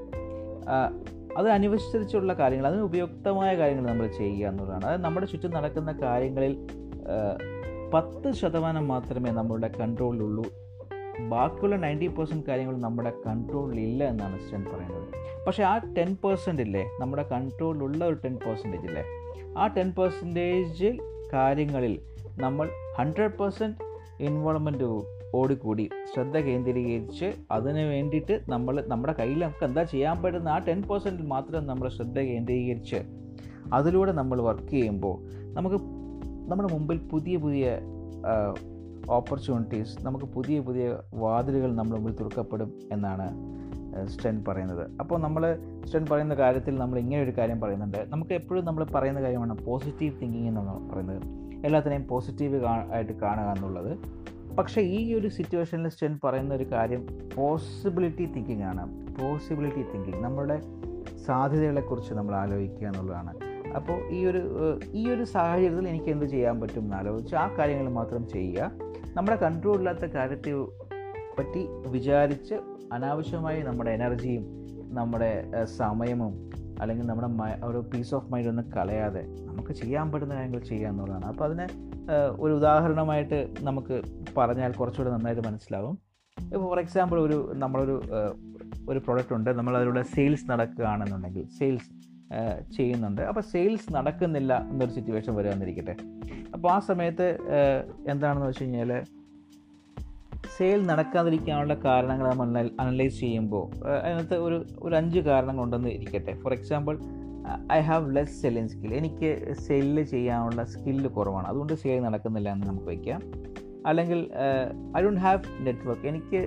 അത് അനുവശിച്ചുള്ള കാര്യങ്ങൾ അതിന് ഉപയുക്തമായ കാര്യങ്ങൾ നമ്മൾ ചെയ്യുക എന്നുള്ളതാണ്. അതായത് നമ്മുടെ ചുറ്റും നടക്കുന്ന കാര്യങ്ങളിൽ പത്ത് ശതമാനം മാത്രമേ നമ്മളുടെ കൺട്രോളിലുള്ളൂ. ബാക്കിയുള്ള നയന്റി പെർസെന്റ് കാര്യങ്ങൾ നമ്മുടെ കൺട്രോളിലില്ല എന്നാണ് സ്റ്റെൻ പറയുന്നത്. പക്ഷേ ആ ടെൻ പെർസെന്റ് ഇല്ലേ? നമ്മുടെ കൺട്രോളിലുള്ള ഒരു ടെൻ പെർസെന്റേജ് ഇല്ലേ? ആ ടെൻ പെർസെന്റേജ് കാര്യങ്ങളിൽ നമ്മൾ ഹൺഡ്രഡ് പെർസെന്റ് ഇൻവോൾവ്മെന്റ് ഓടിക്കൂടി. ശ്രദ്ധ കേന്ദ്രീകരിച്ച് അതിന് വേണ്ടിയിട്ട് നമ്മൾ നമ്മുടെ കയ്യിൽ നമുക്ക് എന്താ ചെയ്യാൻ പറ്റുന്ന ആ ടെൻ പെർസെന്റിൽ മാത്രം നമ്മൾ ശ്രദ്ധ കേന്ദ്രീകരിച്ച് അതിലൂടെ നമ്മൾ വർക്ക് ചെയ്യുമ്പോൾ നമുക്ക് നമ്മുടെ മുമ്പിൽ പുതിയ പുതിയ ഓപ്പർച്യൂണിറ്റീസ് നമുക്ക് പുതിയ പുതിയ വാതിലുകൾ നമ്മുടെ മുമ്പിൽ തുറക്കപ്പെടും എന്നാണ് സ്റ്റെൻ പറയുന്നത്. അപ്പോൾ നമ്മൾ സ്റ്റെൻ പറയുന്ന കാര്യത്തിൽ നമ്മൾ ഇങ്ങനെ ഒരു കാര്യം പറയുന്നുണ്ട്. നമുക്ക് എപ്പോഴും നമ്മൾ പറയുന്ന കാര്യമാണ് പോസിറ്റീവ് തിങ്കിങ് എന്നാണ് പറയുന്നത്. എല്ലാത്തിനെയും പോസിറ്റീവ് ആയിട്ട് കാണുക എന്നുള്ളത്. പക്ഷേ ഈ ഒരു സിറ്റുവേഷനിൽ സ്റ്റെൻ പറയുന്ന ഒരു കാര്യം പോസിബിലിറ്റി തിങ്കിങ് ആണ്. പോസിബിലിറ്റി തിങ്കിങ് നമ്മുടെ സാധ്യതകളെക്കുറിച്ച് നമ്മൾ ആലോചിക്കുക എന്നുള്ളതാണ്. അപ്പോൾ ഈ ഒരു ഈ ഒരു സാഹചര്യത്തിൽ എനിക്ക് എന്ത് ചെയ്യാൻ പറ്റും എന്ന് ആലോചിച്ച് ആ കാര്യങ്ങൾ മാത്രം ചെയ്യുക. നമ്മുടെ കൺട്രോൾ ഇല്ലാത്ത കാര്യത്തെ പറ്റി വിചാരിച്ച് അനാവശ്യമായി നമ്മുടെ എനർജിയും നമ്മുടെ സമയവും അല്ലെങ്കിൽ നമ്മുടെ ഒരു പീസ് ഓഫ് മൈൻഡ് ഒന്നും കളയാതെ നമുക്ക് ചെയ്യാൻ പറ്റുന്ന കാര്യങ്ങൾ ചെയ്യുക എന്നുള്ളതാണ്. അപ്പോൾ അതിന് ഒരു ഉദാഹരണമായിട്ട് നമുക്ക് പറഞ്ഞാൽ കുറച്ചുകൂടെ നന്നായിട്ട് മനസ്സിലാവും. ഇപ്പോൾ ഫോർ എക്സാമ്പിൾ ഒരു നമ്മളൊരു ഒരു പ്രൊഡക്റ്റ് ഉണ്ട്. നമ്മൾ അതിലൂടെ സെയിൽസ് നടക്കുകയാണെന്നുണ്ടെങ്കിൽ സെയിൽസ് ചെയ്യുന്നുണ്ട്. അപ്പോൾ സെയിൽസ് നടക്കുന്നില്ല എന്നൊരു സിറ്റുവേഷൻ വരികയെന്നിരിക്കട്ടെ അപ്പോൾ ആ സമയത്ത് എന്താണെന്ന് വെച്ച് കഴിഞ്ഞാൽ സെയിൽ നടക്കാതിരിക്കാനുള്ള കാരണങ്ങൾ നമ്മൾ അനലൈസ് ചെയ്യുമ്പോൾ അതിനകത്ത് ഒരു ഒരു അഞ്ച് കാരണങ്ങളുണ്ടെന്ന് ഇരിക്കട്ടെ. For example I have less selling skill എനിക്ക് സെല്ല് ചെയ്യാനുള്ള സ്കില്ല് കുറവാണ്. അതുകൊണ്ട് സെയിൽ നടക്കുന്നില്ല എന്ന് നമുക്ക് വയ്ക്കാം. അല്ലെങ്കിൽ ഐ ഡോണ്ട് ഹാവ് നെറ്റ്വർക്ക് എനിക്ക്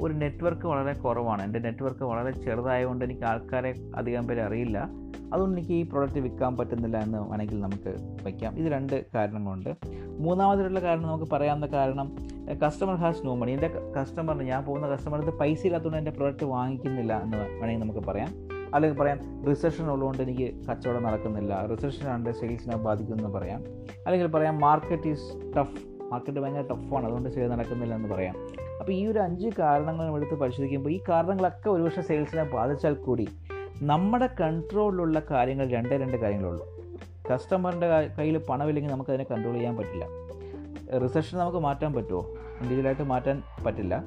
ഒരു നെറ്റ്വർക്ക് വളരെ കുറവാണ്. എന്റെ നെറ്റ്വർക്ക് വളരെ ചെറുതായതുകൊണ്ട് എനിക്ക് ആൾക്കാരെ അധികം പേര് അറിയില്ല. അതുകൊണ്ട് എനിക്ക് ഈ പ്രോഡക്റ്റ് വിൽക്കാൻ പറ്റുന്നില്ല എന്ന് വേണമെങ്കിൽ നമുക്ക് വയ്ക്കാം. ഇത് രണ്ട് കാരണങ്ങളുണ്ട് മൂന്നാമതായിട്ടുള്ള കാരണം നമുക്ക് പറയാവുന്ന കാരണം കസ്റ്റമർ ഹാസ് നോ മണി എന്റെ കസ്റ്റമറിന് ഞാൻ പോകുന്ന കസ്റ്റമറിന് പൈസ ഇല്ലാത്തതുകൊണ്ട് എന്റെ പ്രോഡക്റ്റ് വാങ്ങിക്കുന്നില്ല എന്ന് വേണമെങ്കിൽ നമുക്ക് പറയാം. അല്ലെങ്കിൽ പറയാം റിസപ്ഷൻ ഉള്ളതുകൊണ്ട് എനിക്ക് കച്ചവടം നടക്കുന്നില്ല. റിസപ്ഷൻ ആണ് സെയിൽസിനെ ബാധിക്കുമെന്ന് പറയാം. അല്ലെങ്കിൽ പറയാം മാർക്കറ്റ് ഈസ് ടഫ് മാർക്കറ്റ് ഭയങ്കര ടഫാണ് അതുകൊണ്ട് സെയിൽ നടക്കുന്നില്ല എന്ന് പറയാം. അപ്പോൾ ഈ ഒരു അഞ്ച് കാരണങ്ങൾ നമ്മൾ എടുത്ത് പരിശോധിക്കുമ്പോൾ ഈ കാരണങ്ങളൊക്കെ ഒരുപക്ഷെ സെയിൽസിനെ ബാധിച്ചാൽ കൂടി നമ്മുടെ കൺട്രോളിലുള്ള കാര്യങ്ങൾ രണ്ടേ രണ്ട് കാര്യങ്ങളുള്ളൂ. കസ്റ്റമറിന്റെ കയ്യിൽ പണമില്ലെങ്കിൽ നമുക്കതിനെ കൺട്രോൾ ചെയ്യാൻ പറ്റില്ല. റിസപ്ഷൻ നമുക്ക് മാറ്റാൻ പറ്റുമോ ഇൻഡിവിജ്വലായിട്ട് മാറ്റാൻ പറ്റില്ല.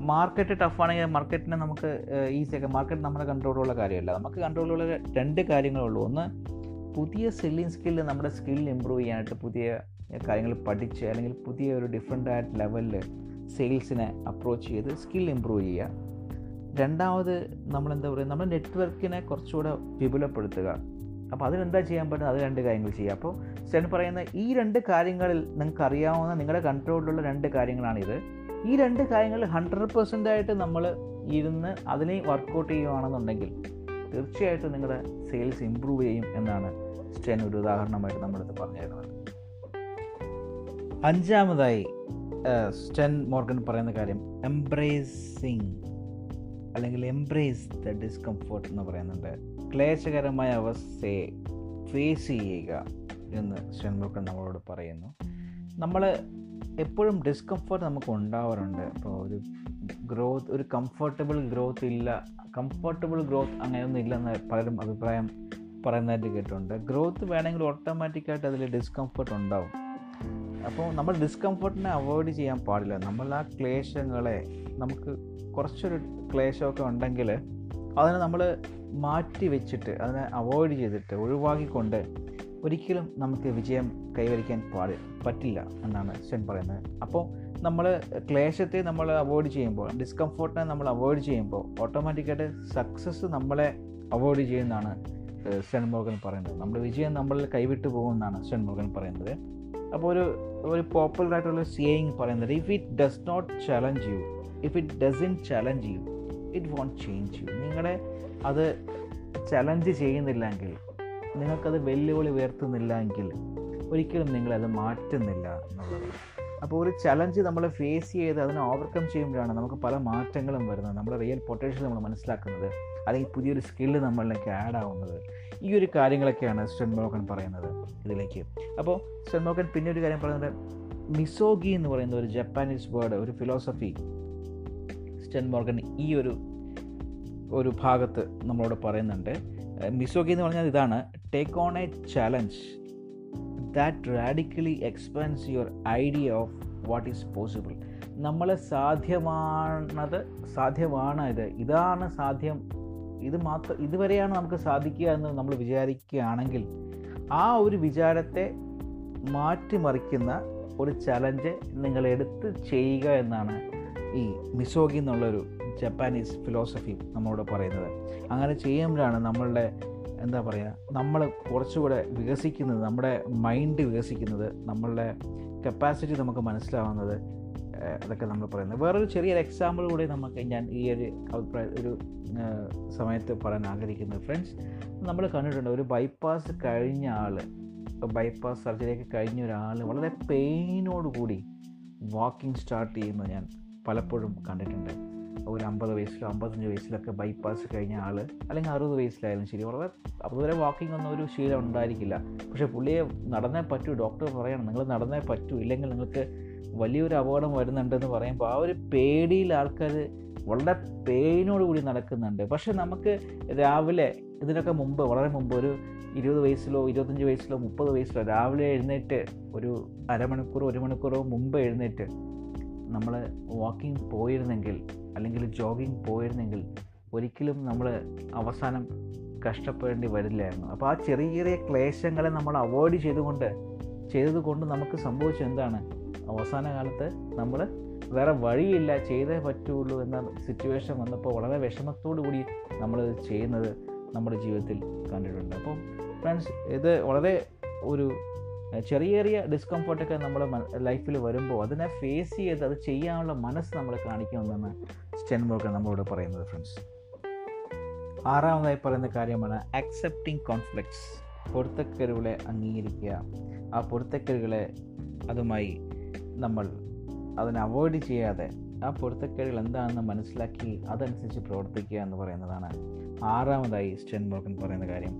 മാർക്കറ്റ് ടഫാണെങ്കിൽ മാർക്കറ്റിനെ നമുക്ക് ഈസി ഈസിയൊക്കെ മാർക്കറ്റ് നമ്മുടെ കൺട്രോളിലുള്ള കാര്യമല്ല. നമുക്ക് കൺട്രോളിലുള്ള രണ്ട് കാര്യങ്ങളുള്ളൂ. ഒന്ന് പുതിയ സെല്ലിങ് സ്കില്ല് നമ്മുടെ സ്കിൽ ഇമ്പ്രൂവ് ചെയ്യാനായിട്ട് പുതിയ കാര്യങ്ങൾ പഠിച്ച് അല്ലെങ്കിൽ പുതിയ ഒരു ഡിഫറെന്റ് ആയിട്ട് ലെവലിൽ സെയിൽസിനെ അപ്രോച്ച് ചെയ്ത് സ്കിൽ ഇമ്പ്രൂവ് ചെയ്യുക. രണ്ടാമത് നമ്മളെന്താ പറയുക നമ്മുടെ നെറ്റ്വർക്കിനെ കുറച്ചുകൂടെ വിപുലപ്പെടുത്തുക. അപ്പോൾ അതിനെന്താ ചെയ്യാൻ പറ്റും അത് രണ്ട് കാര്യങ്ങൾ ചെയ്യുക. അപ്പോൾ സ്റ്റെൻ പറയുന്ന ഈ രണ്ട് കാര്യങ്ങളിൽ നിങ്ങൾക്ക് അറിയാവുന്ന നിങ്ങളുടെ കൺട്രോളിലുള്ള രണ്ട് കാര്യങ്ങളാണിത്. ഈ രണ്ട് കാര്യങ്ങൾ ഹൺഡ്രഡ് പെർസെന്റ് ആയിട്ട് നമ്മൾ ഇരുന്ന് അതിനെ വർക്കൗട്ട് ചെയ്യുകയാണെന്നുണ്ടെങ്കിൽ തീർച്ചയായിട്ടും നിങ്ങളുടെ സെയിൽസ് ഇമ്പ്രൂവ് ചെയ്യും എന്നാണ് സ്റ്റെൻ ഒരു ഉദാഹരണമായിട്ട് നമ്മളിത് പറഞ്ഞു തരുന്നത് അഞ്ചാമതായി സ്റ്റെൻ മോർഗൻ പറയുന്ന കാര്യം എംബ്രേസിങ് അല്ലെങ്കിൽ എംബ്രേസ് ദ ഡിസ്കംഫോർട്ട് എന്ന് പറയുന്നുണ്ട്. ക്ലേശകരമായ അവസ്ഥയെ ഫേസ് ചെയ്യുക എന്ന് സ്റ്റെൻ മോർഗൻ നമ്മളോട് പറയുന്നു. നമ്മൾ എപ്പോഴും ഡിസ്കംഫർട്ട് നമുക്ക് ഉണ്ടാവാറുണ്ട്. ഇപ്പോൾ ഒരു ഗ്രോത്ത് ഒരു കംഫർട്ടബിൾ ഗ്രോത്ത് ഇല്ല. കംഫർട്ടബിൾ ഗ്രോത്ത് അങ്ങനെയൊന്നും ഇല്ലെന്ന് പലരും അഭിപ്രായം പറയുന്നതായിട്ട് കേട്ടിട്ടുണ്ട്. ഗ്രോത്ത് വേണമെങ്കിൽ ഓട്ടോമാറ്റിക്കായിട്ട് അതിൽ ഡിസ്കംഫർട്ട് ഉണ്ടാവും. അപ്പോൾ നമ്മൾ ഡിസ്കംഫർട്ടിനെ അവോയ്ഡ് ചെയ്യാൻ പാടില്ല. നമ്മൾ ആ ക്ലേശങ്ങളെ നമുക്ക് കുറച്ചൊരു ക്ലേശമൊക്കെ ഉണ്ടെങ്കിൽ അതിനെ നമ്മൾ മാറ്റി വെച്ചിട്ട് അതിനെ അവോയ്ഡ് ചെയ്തിട്ട് ഒഴിവാക്കിക്കൊണ്ട് ഒരിക്കലും നമുക്ക് വിജയം കൈവരിക്കാൻ പാടി പറ്റില്ല എന്നാണ് സെൻ പറയുന്നത്. അപ്പോൾ നമ്മൾ ക്ലേശത്തെ നമ്മൾ അവോയ്ഡ് ചെയ്യുമ്പോൾ ഡിസ്കംഫോർട്ടിനെ നമ്മൾ അവോയ്ഡ് ചെയ്യുമ്പോൾ ഓട്ടോമാറ്റിക്കായിട്ട് സക്സസ് നമ്മളെ അവോയ്ഡ് ചെയ്യുന്നതാണ് സെൻ പറയുന്നത്. നമ്മുടെ വിജയം നമ്മളിൽ കൈവിട്ട് പോകുമെന്നാണ് സെൻ മോർഗൻ പറയുന്നത്. അപ്പോൾ ഒരു ഒരു പോപ്പുലർ ആയിട്ടുള്ള സിയിങ് പറയുന്നത് if it does not challenge you if it doesn't challenge you it won't change you നിങ്ങളെ അത് ചലഞ്ച് ചെയ്യുന്നില്ലെങ്കിൽ നിങ്ങൾക്കത് വെല്ലുവിളി ഉയർത്തുന്നില്ല എങ്കിൽ ഒരിക്കലും നിങ്ങളത് മാറ്റുന്നില്ല എന്നുള്ളത്. അപ്പോൾ ഒരു ചലഞ്ച് നമ്മൾ ഫേസ് ചെയ്ത് അതിനെ ഓവർകം ചെയ്യുമ്പോഴാണ് നമുക്ക് പല മാറ്റങ്ങളും വരുന്നത്. നമ്മുടെ റിയൽ പൊട്ടൻഷ്യൽ നമ്മൾ മനസ്സിലാക്കുന്നത്. അല്ലെങ്കിൽ പുതിയൊരു സ്കില്ല് നമ്മളിലേക്ക് ആഡ് ആവുന്നത്. ഈ ഒരു കാര്യങ്ങളൊക്കെയാണ് സ്റ്റെൻമോക്കൻ പറയുന്നത് ഇതിലേക്ക്. അപ്പോൾ സ്റ്റെൻമോക്കൻ പിന്നെ ഒരു കാര്യം പറയുന്നത് മിസോഗി എന്ന് പറയുന്ന ഒരു ജപ്പാനീസ് വേർഡ് ഒരു ഫിലോസഫി സ്റ്റെൻ മോർഗൻ ഈ ഒരു ഒരു ഭാഗത്ത് നമ്മളോട് പറയുന്നുണ്ട്. മിസോഗി എന്ന് പറഞ്ഞാൽ ഇതാണ് take on a challenge that radically expands your idea of what is possible നമ്മളെ സാധ്യമാണത് സാധ്യമാണ് ഇത് ഇതാണ് സാധ്യം ഇത് മാത്രം ഇതുവരെയാണ് നമുക്ക് സാധിക്കുക എന്ന് നമ്മൾ വിചാരിക്കുകയാണെങ്കിൽ ആ ഒരു വിചാരത്തെ മാറ്റിമറിക്കുന്ന ഒരു ചലഞ്ച് നിങ്ങൾ എടുത്ത് ചെയ്യുക എന്നാണ് ഈ മിസോഗി എന്നുള്ളൊരു ജപ്പാനീസ് ഫിലോസഫി നമ്മളോട് പറയുന്നത്. അങ്ങനെ ചെയ്യുമ്പോഴാണ് നമ്മളുടെ എന്താ പറയുക നമ്മൾ കുറച്ചുകൂടെ വികസിക്കുന്നത് നമ്മുടെ മൈൻഡ് വികസിക്കുന്നത് നമ്മളുടെ കപ്പാസിറ്റി നമുക്ക് മനസ്സിലാവുന്നത് അതൊക്കെ നമ്മൾ പറയുന്നത്. വേറൊരു ചെറിയൊരു എക്സാമ്പിൾ കൂടി നമുക്ക് ഞാൻ ഈ ഒരു അഭിപ്രായ ഒരു സമയത്ത് പറയാൻ ആഗ്രഹിക്കുന്നത് ഫ്രണ്ട്സ് നമ്മൾ കണ്ടിട്ടുണ്ട് ഒരു ബൈപ്പാസ് കഴിഞ്ഞ ആൾ ബൈപ്പാസ് സർജറിയൊക്കെ കഴിഞ്ഞ ഒരാൾ വളരെ പെയിനോട് കൂടി വാക്കിംഗ് സ്റ്റാർട്ട് ചെയ്യുന്നത് ഞാൻ പലപ്പോഴും കണ്ടിട്ടുണ്ട്. ഒരു അമ്പത് വയസ്സിലോ അമ്പത്തഞ്ച് വയസ്സിലൊക്കെ ബൈപ്പാസ് കഴിഞ്ഞ ആൾ അല്ലെങ്കിൽ അറുപത് വയസ്സിലായാലും ശരി വളരെ അതുവരെ വാക്കിംഗ് ഒന്നും ഒരു ശീലം ഉണ്ടായിരിക്കില്ല. പക്ഷേ പുള്ളിയെ നടന്നേ പറ്റൂ ഡോക്ടർ പറയണം നിങ്ങൾ നടന്നേ പറ്റൂ ഇല്ലെങ്കിൽ നിങ്ങൾക്ക് വലിയൊരു അപകടം വരുന്നുണ്ടെന്ന് പറയുമ്പോൾ ആ ഒരു പേടിയിൽ ആൾക്കാർ വളരെ പെയിനോട് കൂടി നടക്കുന്നുണ്ട്. പക്ഷെ നമുക്ക് രാവിലെ ഇതിനൊക്കെ മുമ്പ് വളരെ മുമ്പ് ഒരു ഇരുപത് വയസ്സിലോ ഇരുപത്തഞ്ച് വയസ്സിലോ മുപ്പത് വയസ്സിലോ രാവിലെ എഴുന്നേറ്റ് ഒരു അരമണിക്കൂറോ ഒരു മണിക്കൂറോ മുമ്പ് എഴുന്നേറ്റ് നമ്മൾ വാക്കിംഗ് പോയിരുന്നെങ്കിൽ അല്ലെങ്കിൽ ജോഗിങ് പോയിരുന്നെങ്കിൽ ഒരിക്കലും നമ്മൾ അവസാനം കഷ്ടപ്പെടേണ്ടി വരില്ലായിരുന്നു. അപ്പോൾ ആ ചെറിയ ചെറിയ ക്ലേശങ്ങളെ നമ്മൾ അവോയ്ഡ് ചെയ്തുകൊണ്ട് ചെയ്തതുകൊണ്ട് നമുക്ക് സംഭവിച്ചത് എന്താണ്? അവസാന കാലത്ത് നമ്മൾ വേറെ വഴിയില്ല ചെയ്തേ പറ്റുള്ളൂ എന്ന സിറ്റുവേഷൻ വന്നപ്പോൾ വളരെ വിഷമത്തോടു കൂടി നമ്മൾ ചെയ്യുന്നത് നമ്മുടെ ജീവിതത്തിൽ കണ്ടിട്ടുണ്ട്. അപ്പം ഫ്രണ്ട്സ് ഇത് വളരെ ഒരു ചെറിയ ചെറിയ ഡിസ്കംഫർട്ടൊക്കെ നമ്മുടെ ലൈഫിൽ വരുമ്പോൾ അതിനെ ഫേസ് ചെയ്ത് അത് ചെയ്യാനുള്ള മനസ്സ് നമ്മൾ കാണിക്കണമെന്നാണ് സ്റ്റെൻബോക്ക് നമ്മളോട് പറയുന്നത് ഫ്രണ്ട്സ് ആറാമതായി പറയുന്ന കാര്യമാണ് അക്സെപ്റ്റിംഗ് കോൺഫ്ലിക്ട്സ് പൊരുത്തക്കരുകളെ അംഗീകരിക്കുക. ആ പൊരുത്തക്കരുകളെ അതുമായി നമ്മൾ അതിനെ അവോയ്ഡ് ചെയ്യാതെ ആ പൊരുത്തക്കേടുകൾ എന്താണെന്ന് മനസ്സിലാക്കി അതനുസരിച്ച് പ്രവർത്തിക്കുക എന്ന് പറയുന്നതാണ് ആറാമതായി സ്റ്റെൻ പറയുന്ന കാര്യം.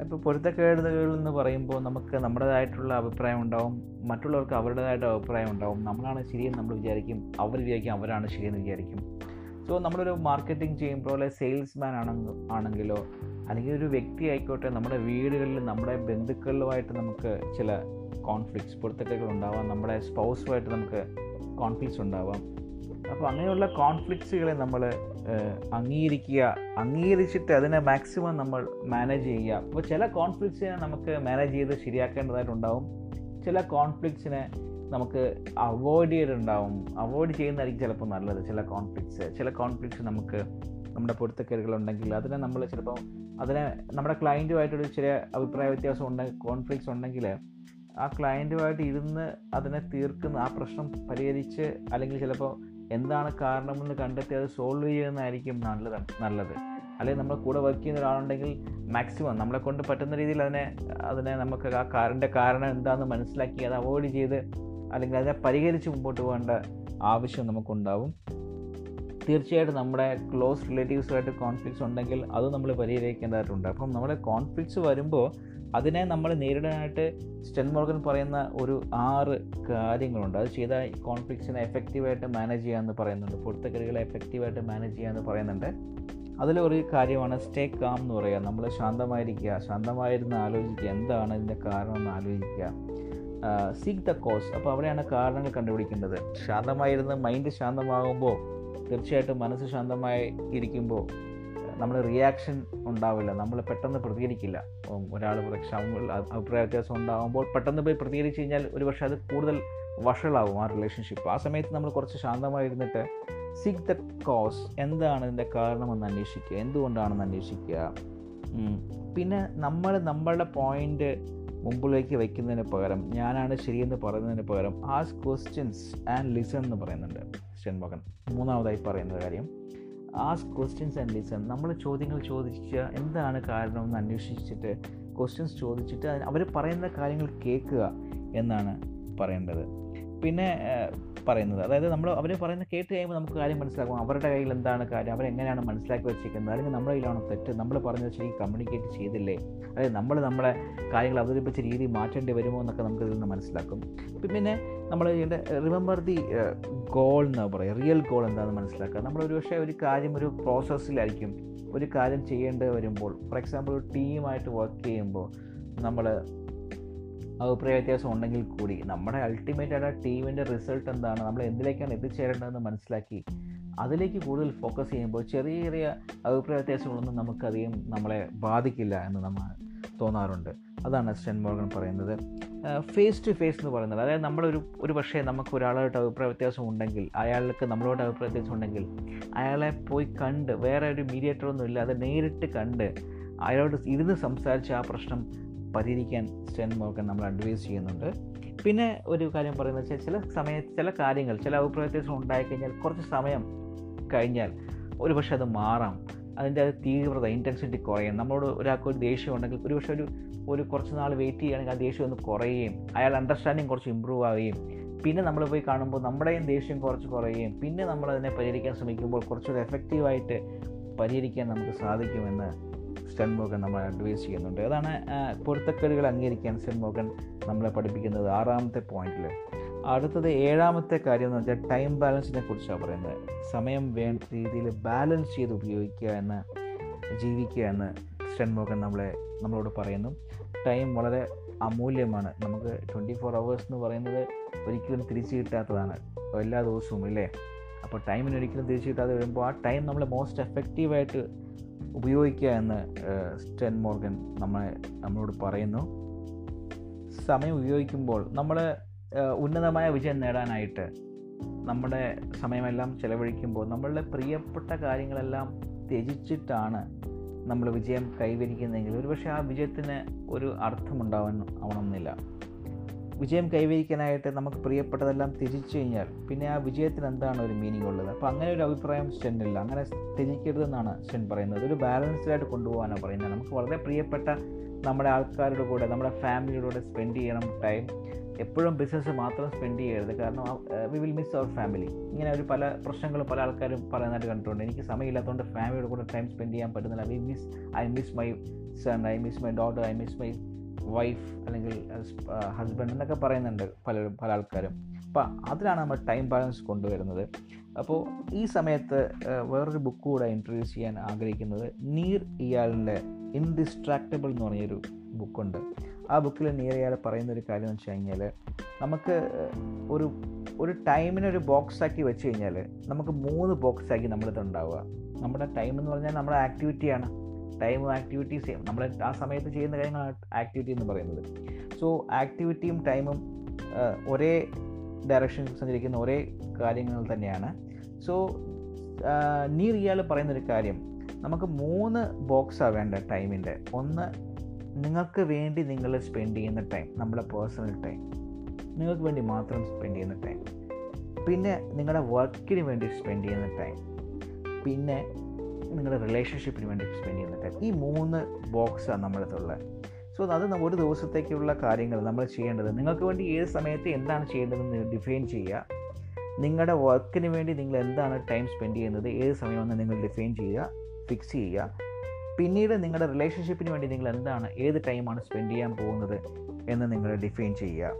ഇപ്പോൾ പൊരുത്തക്കേടുകൾ എന്ന് പറയുമ്പോൾ നമുക്ക് നമ്മുടേതായിട്ടുള്ള അഭിപ്രായം ഉണ്ടാവും മറ്റുള്ളവർക്ക് അവരുടേതായിട്ട് അഭിപ്രായം ഉണ്ടാവും. നമ്മളാണ് ശരിയെന്ന് നമ്മൾ വിചാരിക്കും അവർ വിചാരിക്കും അവരാണ് ശരിയെന്ന് വിചാരിക്കും. സോ നമ്മളൊരു മാർക്കറ്റിംഗ് ചെയ്യുമ്പോൾ സെയിൽസ്മാൻ ആണെങ്കിൽ ആണെങ്കിലോ അല്ലെങ്കിൽ ഒരു വ്യക്തി ആയിക്കോട്ടെ നമ്മുടെ വീടുകളിൽ നമ്മുടെ ബന്ധുക്കളുമായിട്ട് നമുക്ക് ചില കോൺഫ്ലിക്ട്സ് പൊരുത്തക്കൾ ഉണ്ടാവാം. നമ്മുടെ സ്പൗസുമായിട്ട് നമുക്ക് കോൺഫ്ലിക്ട്സ് ഉണ്ടാവാം. അപ്പോൾ അങ്ങനെയുള്ള കോൺഫ്ലിക്ട്സുകളെ നമ്മൾ അംഗീകരിക്കുക അംഗീകരിച്ചിട്ട് അതിനെ മാക്സിമം നമ്മൾ മാനേജ് ചെയ്യുക. അപ്പോൾ ചില കോൺഫ്ലിക്ട്സിനെ നമുക്ക് മാനേജ് ചെയ്ത് ശരിയാക്കേണ്ടതായിട്ടുണ്ടാവും ചില കോൺഫ്ലിക്ട്സിനെ നമുക്ക് അവോയ്ഡ് ചെയ്തിട്ടുണ്ടാവും. അവോയ്ഡ് ചെയ്യുന്നതായിരിക്കും ചിലപ്പോൾ നല്ലത്. ചില കോൺഫ്ലിക്ട്സ് ചില കോൺഫ്ലിക്ട്സ് നമുക്ക് നമ്മുടെ പൊരുത്തക്കേടുകളുണ്ടെങ്കിൽ അതിനെ നമ്മൾ ചിലപ്പോൾ അതിനെ നമ്മുടെ ക്ലയന്റുമായിട്ടൊരു ചെറിയ അഭിപ്രായ വ്യത്യാസം ഉണ്ടെങ്കിൽ കോൺഫ്ലിക്ട്സ് ഉണ്ടെങ്കിൽ ആ ക്ലയന്റുമായിട്ട് ഇരുന്ന് അതിനെ തീർക്കുന്ന ആ പ്രശ്നം പരിഹരിച്ച് അല്ലെങ്കിൽ ചിലപ്പോൾ എന്താണ് കാരണമെന്ന് കണ്ടെത്തി അത് സോൾവ് ചെയ്യുന്നതായിരിക്കും നല്ലത് നല്ലത്. അല്ലെങ്കിൽ നമ്മൾ കൂടെ വർക്ക് ചെയ്യുന്ന ഒരാളുണ്ടെങ്കിൽ മാക്സിമം നമ്മളെ കൊണ്ട് പറ്റുന്ന രീതിയിൽ അതിനെ അതിനെ നമുക്ക് ആ കാറിന്റെ കാരണം എന്താണെന്ന് മനസ്സിലാക്കി അത് അവോയ്ഡ് ചെയ്ത് അല്ലെങ്കിൽ അതിനെ പരിഹരിച്ച് മുമ്പോട്ട് പോകേണ്ട ആവശ്യം നമുക്കുണ്ടാവും. തീർച്ചയായിട്ടും നമ്മുടെ ക്ലോസ് റിലേറ്റീവ്സുമായിട്ട് കോൺഫ്ലിക്ട്സ് ഉണ്ടെങ്കിൽ അത് നമ്മൾ പരിഹരിക്കേണ്ടതായിട്ടുണ്ട്. അപ്പം നമ്മുടെ കോൺഫ്ലിക്ട്സ് വരുമ്പോൾ അതിനെ നമ്മൾ നേരിടാനായിട്ട് സ്റ്റെൻ മോർഗൻ പറയുന്ന ഒരു ആറ് കാര്യങ്ങളുണ്ട്. അത് ചെയ്താൽ കോൺഫ്ലിക്ട്സിനെ എഫക്റ്റീവായിട്ട് മാനേജ് ചെയ്യാമെന്ന് പറയുന്നുണ്ട്. പൊരുത്തക്കറികളെ എഫക്റ്റീവായിട്ട് മാനേജ് ചെയ്യാമെന്ന് പറയുന്നുണ്ട്. അതിലൊരു കാര്യമാണ് സ്റ്റേ കാം എന്ന് പറയുക. നമ്മൾ ശാന്തമായിരിക്കുക. ശാന്തമായിരുന്ന് ആലോചിക്കുക. എന്താണ് ഇതിന്റെ കാരണം എന്ന് ആലോചിക്കുക. സീക്ക് ദ കോസ് അപ്പോൾ അവിടെയാണ് കാരണങ്ങൾ കണ്ടുപിടിക്കേണ്ടത്. ശാന്തമായിരുന്ന് മൈൻഡ് ശാന്തമാകുമ്പോൾ തീർച്ചയായിട്ടും മനസ്സ് ശാന്തമായി ഇരിക്കുമ്പോൾ നമ്മൾ റിയാക്ഷൻ ഉണ്ടാവില്ല. നമ്മൾ പെട്ടെന്ന് പ്രതികരിക്കില്ല. ഒരാൾ അഭിപ്രായ വ്യത്യാസം ഉണ്ടാകുമ്പോൾ പെട്ടെന്ന് പോയി പ്രതികരിച്ച് കഴിഞ്ഞാൽ ഒരു പക്ഷേ അത് കൂടുതൽ വഷളാവും ആ റിലേഷൻഷിപ്പ് ആ സമയത്ത് നമ്മൾ കുറച്ച് ശാന്തമായിരുന്നിട്ട് സിക് ദ കോസ് എന്താണ് ഇതിന്റെ കാരണമെന്ന് അന്വേഷിക്കുക. എന്തുകൊണ്ടാണെന്ന് അന്വേഷിക്കുക. പിന്നെ നമ്മൾ നമ്മളുടെ പോയിന്റ് മുമ്പിലേക്ക് വയ്ക്കുന്നതിന് പകരം ഞാനാണ് ശരിയെന്ന് പറയുന്നതിന് പകരം ആസ് ക്വസ്റ്റ്യൻസ് ആൻഡ് ലിസൺ എന്ന് പറയുന്നുണ്ട്. സ്റ്റെൻ മൂന്നാമതായി പറയുന്ന കാര്യം ആസ് ക്വസ്റ്റ്യൻസ് ആൻഡ് ലിസൺ നമ്മൾ ചോദ്യങ്ങൾ ചോദിച്ച് എന്താണ് കാരണം എന്ന് അന്വേഷിച്ചിട്ട് ക്വസ്റ്റ്യൻസ് ചോദിച്ചിട്ട് അവർ പറയുന്ന കാര്യങ്ങൾ കേൾക്കുക എന്നാണ് പറയേണ്ടത്. പിന്നെ പറയുന്നത്. അതായത് നമ്മൾ അവർ പറയുന്നത് കേട്ട് കഴിയുമ്പോൾ നമുക്ക് കാര്യം മനസ്സിലാക്കും അവരുടെ കയ്യിൽ എന്താണ് കാര്യം? അവരെങ്ങനെയാണ് മനസ്സിലാക്കി വെച്ചിരിക്കുന്നത് അല്ലെങ്കിൽ നമ്മുടെ കയ്യിലാണോ തെറ്റ്? നമ്മൾ പറഞ്ഞത് ശരി കമ്മ്യൂണിക്കേറ്റ് ചെയ്തില്ലേ? അതായത് നമ്മൾ നമ്മളെ കാര്യങ്ങൾ അവതരിപ്പിച്ച രീതി മാറ്റേണ്ടി വരുമോ എന്നൊക്കെ നമുക്ക് ഇതിൽ നിന്ന് മനസ്സിലാക്കും. പിന്നെ നമ്മൾ ഇതിന്റെ റിമെമ്പർ ദി ഗോൾ എന്ന് പറയുക റിയൽ ഗോൾ എന്താണെന്ന് മനസ്സിലാക്കുക നമ്മൾ ഒരു പക്ഷേ ഒരു കാര്യം ഒരു പ്രോസസ്സിലായിരിക്കും ഒരു കാര്യം ചെയ്യേണ്ടി വരുമ്പോൾ ഫോർ എക്സാമ്പിൾ ഒരു ടീമായിട്ട് വർക്ക് ചെയ്യുമ്പോൾ നമ്മൾ അഭിപ്രായ വ്യത്യാസം ഉണ്ടെങ്കിൽ കൂടി നമ്മുടെ അൾട്ടിമേറ്റ് ആയിട്ട് ടീമിന്റെ റിസൾട്ട് എന്താണ്? നമ്മൾ എന്തിലേക്കാണ് എത്തിച്ചേരേണ്ടതെന്ന് മനസ്സിലാക്കി അതിലേക്ക് കൂടുതൽ ഫോക്കസ് ചെയ്യുമ്പോൾ ചെറിയ ചെറിയ അഭിപ്രായ വ്യത്യാസങ്ങളൊന്നും നമുക്കധികം നമ്മളെ ബാധിക്കില്ല എന്ന് നമ്മൾ തോന്നാറുണ്ട്. അതാണ് സ്റ്റെൻ മോർഗൻ പറയുന്നത്. ഫേസ് ടു ഫേസ് എന്ന് പറയുന്നത്. അതായത് നമ്മളൊരു ഒരു പക്ഷേ നമുക്ക് ഒരാളായിട്ട് അഭിപ്രായ വ്യത്യാസം ഉണ്ടെങ്കിൽ അയാൾക്ക് നമ്മളോട് അഭിപ്രായ വ്യത്യാസം ഉണ്ടെങ്കിൽ അയാളെ പോയി കണ്ട് വേറെ ഒരു മീഡിയേറ്ററൊന്നും ഇല്ലാതെ നേരിട്ട് കണ്ട് അയാളോട് ഇരുന്ന് സംസാരിച്ച് ആ പ്രശ്നം പരിഹരിക്കാൻ സ്റ്റെൻ മോർഗൻ നമ്മൾ അഡ്വൈസ് ചെയ്യുന്നുണ്ട്. പിന്നെ ഒരു കാര്യം പറയുന്നത് വെച്ചാൽ ചില സമയ ചില കാര്യങ്ങൾ ചില അഭിപ്രായ വ്യത്യാസം ഉണ്ടായിക്കഴിഞ്ഞാൽ കുറച്ച് സമയം കഴിഞ്ഞാൽ ഒരു പക്ഷേ അത് മാറാം. അതിന്റെ അത് തീവ്രത ഇന്റൻസിറ്റി കുറയും. നമ്മളോട് ഒരാൾക്ക് ഒരു ദേഷ്യം ഉണ്ടെങ്കിൽ ഒരു പക്ഷേ ഒരു ഒരു കുറച്ച് നാൾ വെയിറ്റ് ചെയ്യുകയാണെങ്കിൽ ആ ദേഷ്യം ഒന്ന് കുറയുകയും അയാൾ അണ്ടർസ്റ്റാൻഡിങ് കുറച്ച് ഇമ്പ്രൂവ് ആവുകയും പിന്നെ നമ്മൾ പോയി കാണുമ്പോൾ നമ്മുടെയും ദേഷ്യം കുറച്ച് കുറയുകയും പിന്നെ നമ്മളതിനെ പരിഹരിക്കാൻ ശ്രമിക്കുമ്പോൾ കുറച്ചുകൂടി എഫക്റ്റീവായിട്ട് പരിഹരിക്കാൻ നമുക്ക് സാധിക്കുമെന്ന് സ്റ്റെൻ മോഗൻ നമ്മളെ അഡ്വൈസ് ചെയ്യുന്നുണ്ട്. അതാണ് പൊരുത്തക്കേടുകൾ അംഗീകരിക്കാൻ സ്റ്റെൻ മോഗൻ നമ്മളെ പഠിപ്പിക്കുന്നത് ആറാമത്തെ പോയിന്റിൽ അടുത്തത് ഏഴാമത്തെ കാര്യം എന്ന് വെച്ചാൽ ടൈം ബാലൻസിനെ കുറിച്ചാണ് പറയുന്നത്. സമയം വേണ്ട രീതിയിൽ ബാലൻസ് ചെയ്ത് ഉപയോഗിക്കുക എന്ന് ജീവിക്കുക എന്ന് സ്റ്റെൻ മോഗൻ നമ്മളെ നമ്മളോട് പറയുന്നു. ടൈം വളരെ അമൂല്യമാണ്. നമുക്ക് ട്വന്റി ഫോർ അവേഴ്സ് എന്ന് പറയുന്നത് ഒരിക്കലും തിരിച്ചു കിട്ടാത്തതാണ്. എല്ലാ ദിവസവും ഇല്ലേ? അപ്പോൾ ടൈമിന് ഒരിക്കലും തിരിച്ചു കിട്ടാതെ വരുമ്പോൾ ആ ടൈം നമ്മൾ മോസ്റ്റ് എഫക്റ്റീവായിട്ട് ഉപയോഗിക്കുക എന്ന് സ്റ്റെൻ മോർഗൻ നമ്മളെ നമ്മളോട് പറയുന്നു. സമയം ഉപയോഗിക്കുമ്പോൾ നമ്മൾ ഉന്നതമായ വിജയം നേടാനായിട്ട് നമ്മുടെ സമയമെല്ലാം ചിലവഴിക്കുമ്പോൾ നമ്മളുടെ പ്രിയപ്പെട്ട കാര്യങ്ങളെല്ലാം ത്യജിച്ചിട്ടാണ് നമ്മൾ വിജയം കൈവരിക്കുന്നതെങ്കിൽ ഒരുപക്ഷെ ആ വിജയത്തിന് ഒരു അർത്ഥമുണ്ടാവാൻ ആവണമെന്നില്ല. വിജയം കൈവരിക്കാനായിട്ട് നമുക്ക് പ്രിയപ്പെട്ടതെല്ലാം തിരിച്ചു കഴിഞ്ഞാൽ പിന്നെ ആ വിജയത്തിന് എന്താണ് ഒരു മീനിങ് ഉള്ളത്? അപ്പോൾ അങ്ങനെ ഒരു അഭിപ്രായം സ്റ്റെന്നില്ല അങ്ങനെ ത്യജിക്കരുതെന്നാണ് സ്റ്റെൻ പറയുന്നത്. ഒരു ബാലൻസ്ഡായിട്ട് കൊണ്ടുപോകാനാണ് പറയുന്നത്. നമുക്ക് വളരെ പ്രിയപ്പെട്ട നമ്മുടെ ആൾക്കാരുടെ കൂടെ നമ്മുടെ ഫാമിലിയുടെ കൂടെ സ്പെൻഡ് ചെയ്യണം ടൈം എപ്പോഴും ബിസിനസ് മാത്രം സ്പെൻഡ് ചെയ്യരുത്. കാരണം we will miss our family ഇങ്ങനെ ഒരു പല പ്രശ്നങ്ങളും പല ആൾക്കാരും പറയുന്നതായിട്ട് കണ്ടിട്ടുണ്ട്. എനിക്ക് സമയമില്ലാത്തതുകൊണ്ട് ഫാമിലിയുടെ കൂടെ ടൈം സ്പെൻഡ് ചെയ്യാൻ പറ്റുന്നില്ല. We miss I miss my son I miss my daughter I miss my wife അല്ലെങ്കിൽ ഹസ്ബൻഡ് എന്നൊക്കെ പറയുന്നുണ്ട് പല പല ആൾക്കാരും. അപ്പോൾ അതിലാണ് നമ്മൾ ടൈം ബാലൻസ് കൊണ്ടുവരുന്നത്. അപ്പോൾ ഈ സമയത്ത് വേറൊരു ബുക്ക് കൂടെ ഇൻട്രൊഡ്യൂസ് ചെയ്യാൻ ആഗ്രഹിക്കുന്നത് നീർ ഇയാളിന്റെ ഇൻഡിസ്ട്രാക്റ്റബിൾ എന്ന് പറഞ്ഞൊരു ബുക്കുണ്ട് ആ ബുക്കിൽ നീർ ഇയാൾ പറയുന്ന ഒരു കാര്യം എന്ന് വെച്ച് കഴിഞ്ഞാൽ നമുക്ക് ഒരു ഒരു ടൈമിനെ ഒരു ബോക്സ് ആക്കി വെച്ച് കഴിഞ്ഞാൽ നമുക്ക് മൂന്ന് ബോക്സാക്കി നമ്മളിത് ഉണ്ടാവുക. നമ്മുടെ ടൈം എന്ന് പറഞ്ഞാൽ നമ്മുടെ ആക്ടിവിറ്റിയാണ് ടൈമും ആക്ടിവിറ്റീസ് നമ്മൾ ആ സമയത്ത് ചെയ്യുന്ന കാര്യങ്ങളാണ് ആക്ടിവിറ്റി എന്ന് പറയുന്നത്. സോ ആക്ടിവിറ്റിയും ടൈമും ഒരേ ഡയറക്ഷൻ സഞ്ചരിക്കുന്ന ഒരേ കാര്യങ്ങൾ തന്നെയാണ്. സോ നീ റിയാൽ പറയുന്നൊരു കാര്യം. നമുക്ക് മൂന്ന് ബോക്സാണ് വേണ്ട ടൈമിന്റെ ഒന്ന് നിങ്ങൾക്ക് വേണ്ടി നിങ്ങൾ സ്പെൻഡ് ചെയ്യുന്ന ടൈം നമ്മുടെ പേഴ്സണൽ ടൈം നിങ്ങൾക്ക് വേണ്ടി മാത്രം സ്പെൻഡ് ചെയ്യുന്ന ടൈം പിന്നെ നിങ്ങളുടെ വർക്കിന് വേണ്ടി സ്പെൻഡ് ചെയ്യുന്ന ടൈം പിന്നെ നിങ്ങളുടെ റിലേഷൻഷിപ്പിന് വേണ്ടി സ്പെൻഡ് ചെയ്യുന്ന ടൈം ഈ മൂന്ന് ബോക്സാണ് നമ്മളടുത്തുള്ളത് സോ അത് ഒരു ദിവസത്തേക്കുള്ള കാര്യങ്ങൾ നമ്മൾ ചെയ്യേണ്ടത്. നിങ്ങൾക്ക് വേണ്ടി ഏത് സമയത്ത് എന്താണ് ചെയ്യേണ്ടതെന്ന് ഡിഫൈൻ ചെയ്യുക. നിങ്ങളുടെ വർക്കിന് വേണ്ടി നിങ്ങൾ എന്താണ് ടൈം സ്പെൻഡ് ചെയ്യുന്നത് ഏത് സമയമെന്ന് നിങ്ങൾ ഡിഫൈൻ ചെയ്യുക ഫിക്സ് ചെയ്യുക. പിന്നീട് നിങ്ങളുടെ റിലേഷൻഷിപ്പിന് വേണ്ടി നിങ്ങൾ എന്താണ് ഏത് ടൈമാണ് സ്പെൻഡ് ചെയ്യാൻ പോകുന്നത് എന്ന് നിങ്ങൾ ഡിഫൈൻ ചെയ്യുക.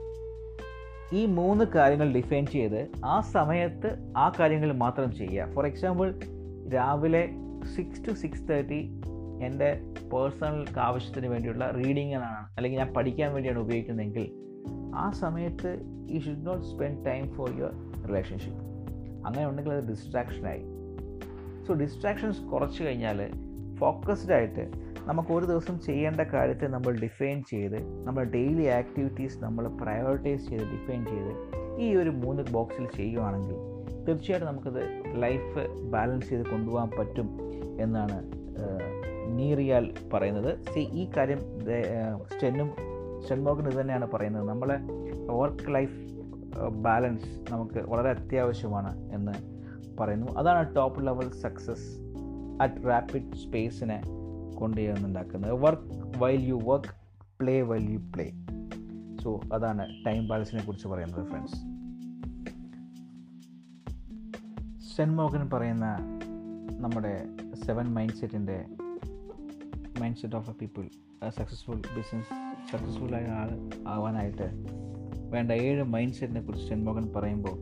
ഈ മൂന്ന് കാര്യങ്ങൾ ഡിഫൈൻ ചെയ്ത് ആ സമയത്ത് ആ കാര്യങ്ങൾ മാത്രം ചെയ്യുക. ഫോർ എക്സാമ്പിൾ രാവിലെ സിക്സ് ടു സിക്സ് തേർട്ടി എന്റെ പേഴ്സണൽ ആവശ്യത്തിന് വേണ്ടിയുള്ള റീഡിങ്ങിനാണ് അല്ലെങ്കിൽ ഞാൻ പഠിക്കാൻ വേണ്ടിയാണ് ഉപയോഗിക്കുന്നതെങ്കിൽ ആ സമയത്ത് you should not spend time for your relationship അങ്ങനെ ഉണ്ടെങ്കിൽ അത് ഡിസ്ട്രാക്ഷനായി സോ ഡിസ്ട്രാക്ഷൻസ് കുറച്ച് കഴിഞ്ഞാൽ ഫോക്കസ്ഡ് ആയിട്ട് നമുക്ക് ഒരു ദിവസം ചെയ്യേണ്ട കാര്യത്തെ നമ്മൾ ഡിഫൈൻ ചെയ്ത് നമ്മൾ ഡെയിലി ആക്ടിവിറ്റീസ് നമ്മൾ പ്രയോറിറ്റൈസ് ചെയ്ത് ഡിഫൈൻ ചെയ്ത് ഈ ഒരു മൂന്ന് ബോക്സിൽ ചെയ്യുകയാണെങ്കിൽ തീർച്ചയായിട്ടും നമുക്കത് ലൈഫ് ബാലൻസ് ചെയ്ത് കൊണ്ടുപോകാൻ പറ്റും എന്നാണ് നീറിയാൽ പറയുന്നത്. സി ഈ കാര്യം സ്റ്റെന്നും സ്റ്റെൻമോർഗൻ ഇത് തന്നെയാണ് പറയുന്നത്. നമ്മളെ വർക്ക് ലൈഫ് ബാലൻസ് നമുക്ക് വളരെ അത്യാവശ്യമാണ് എന്ന് പറയുന്നു. അതാണ് top level success at rapid സ്പേസിനെ കൊണ്ടുചെന്നുണ്ടാക്കുന്നത് work while you work play while you play so അതാണ് ടൈം ബാലൻസിനെ കുറിച്ച് പറയുന്നത് ഫ്രണ്ട്സ് സെൻമോഹൻ പറയുന്ന നമ്മുടെ സെവൻ മൈൻഡ് സെറ്റിന്റെ mind set of a people successful business successful ആയ ആൾ ആവാനായിട്ട് വേണ്ട ഏഴ് മൈൻഡ് സെറ്റിനെ കുറിച്ച് സെൻമോഹൻ പറയുമ്പോൾ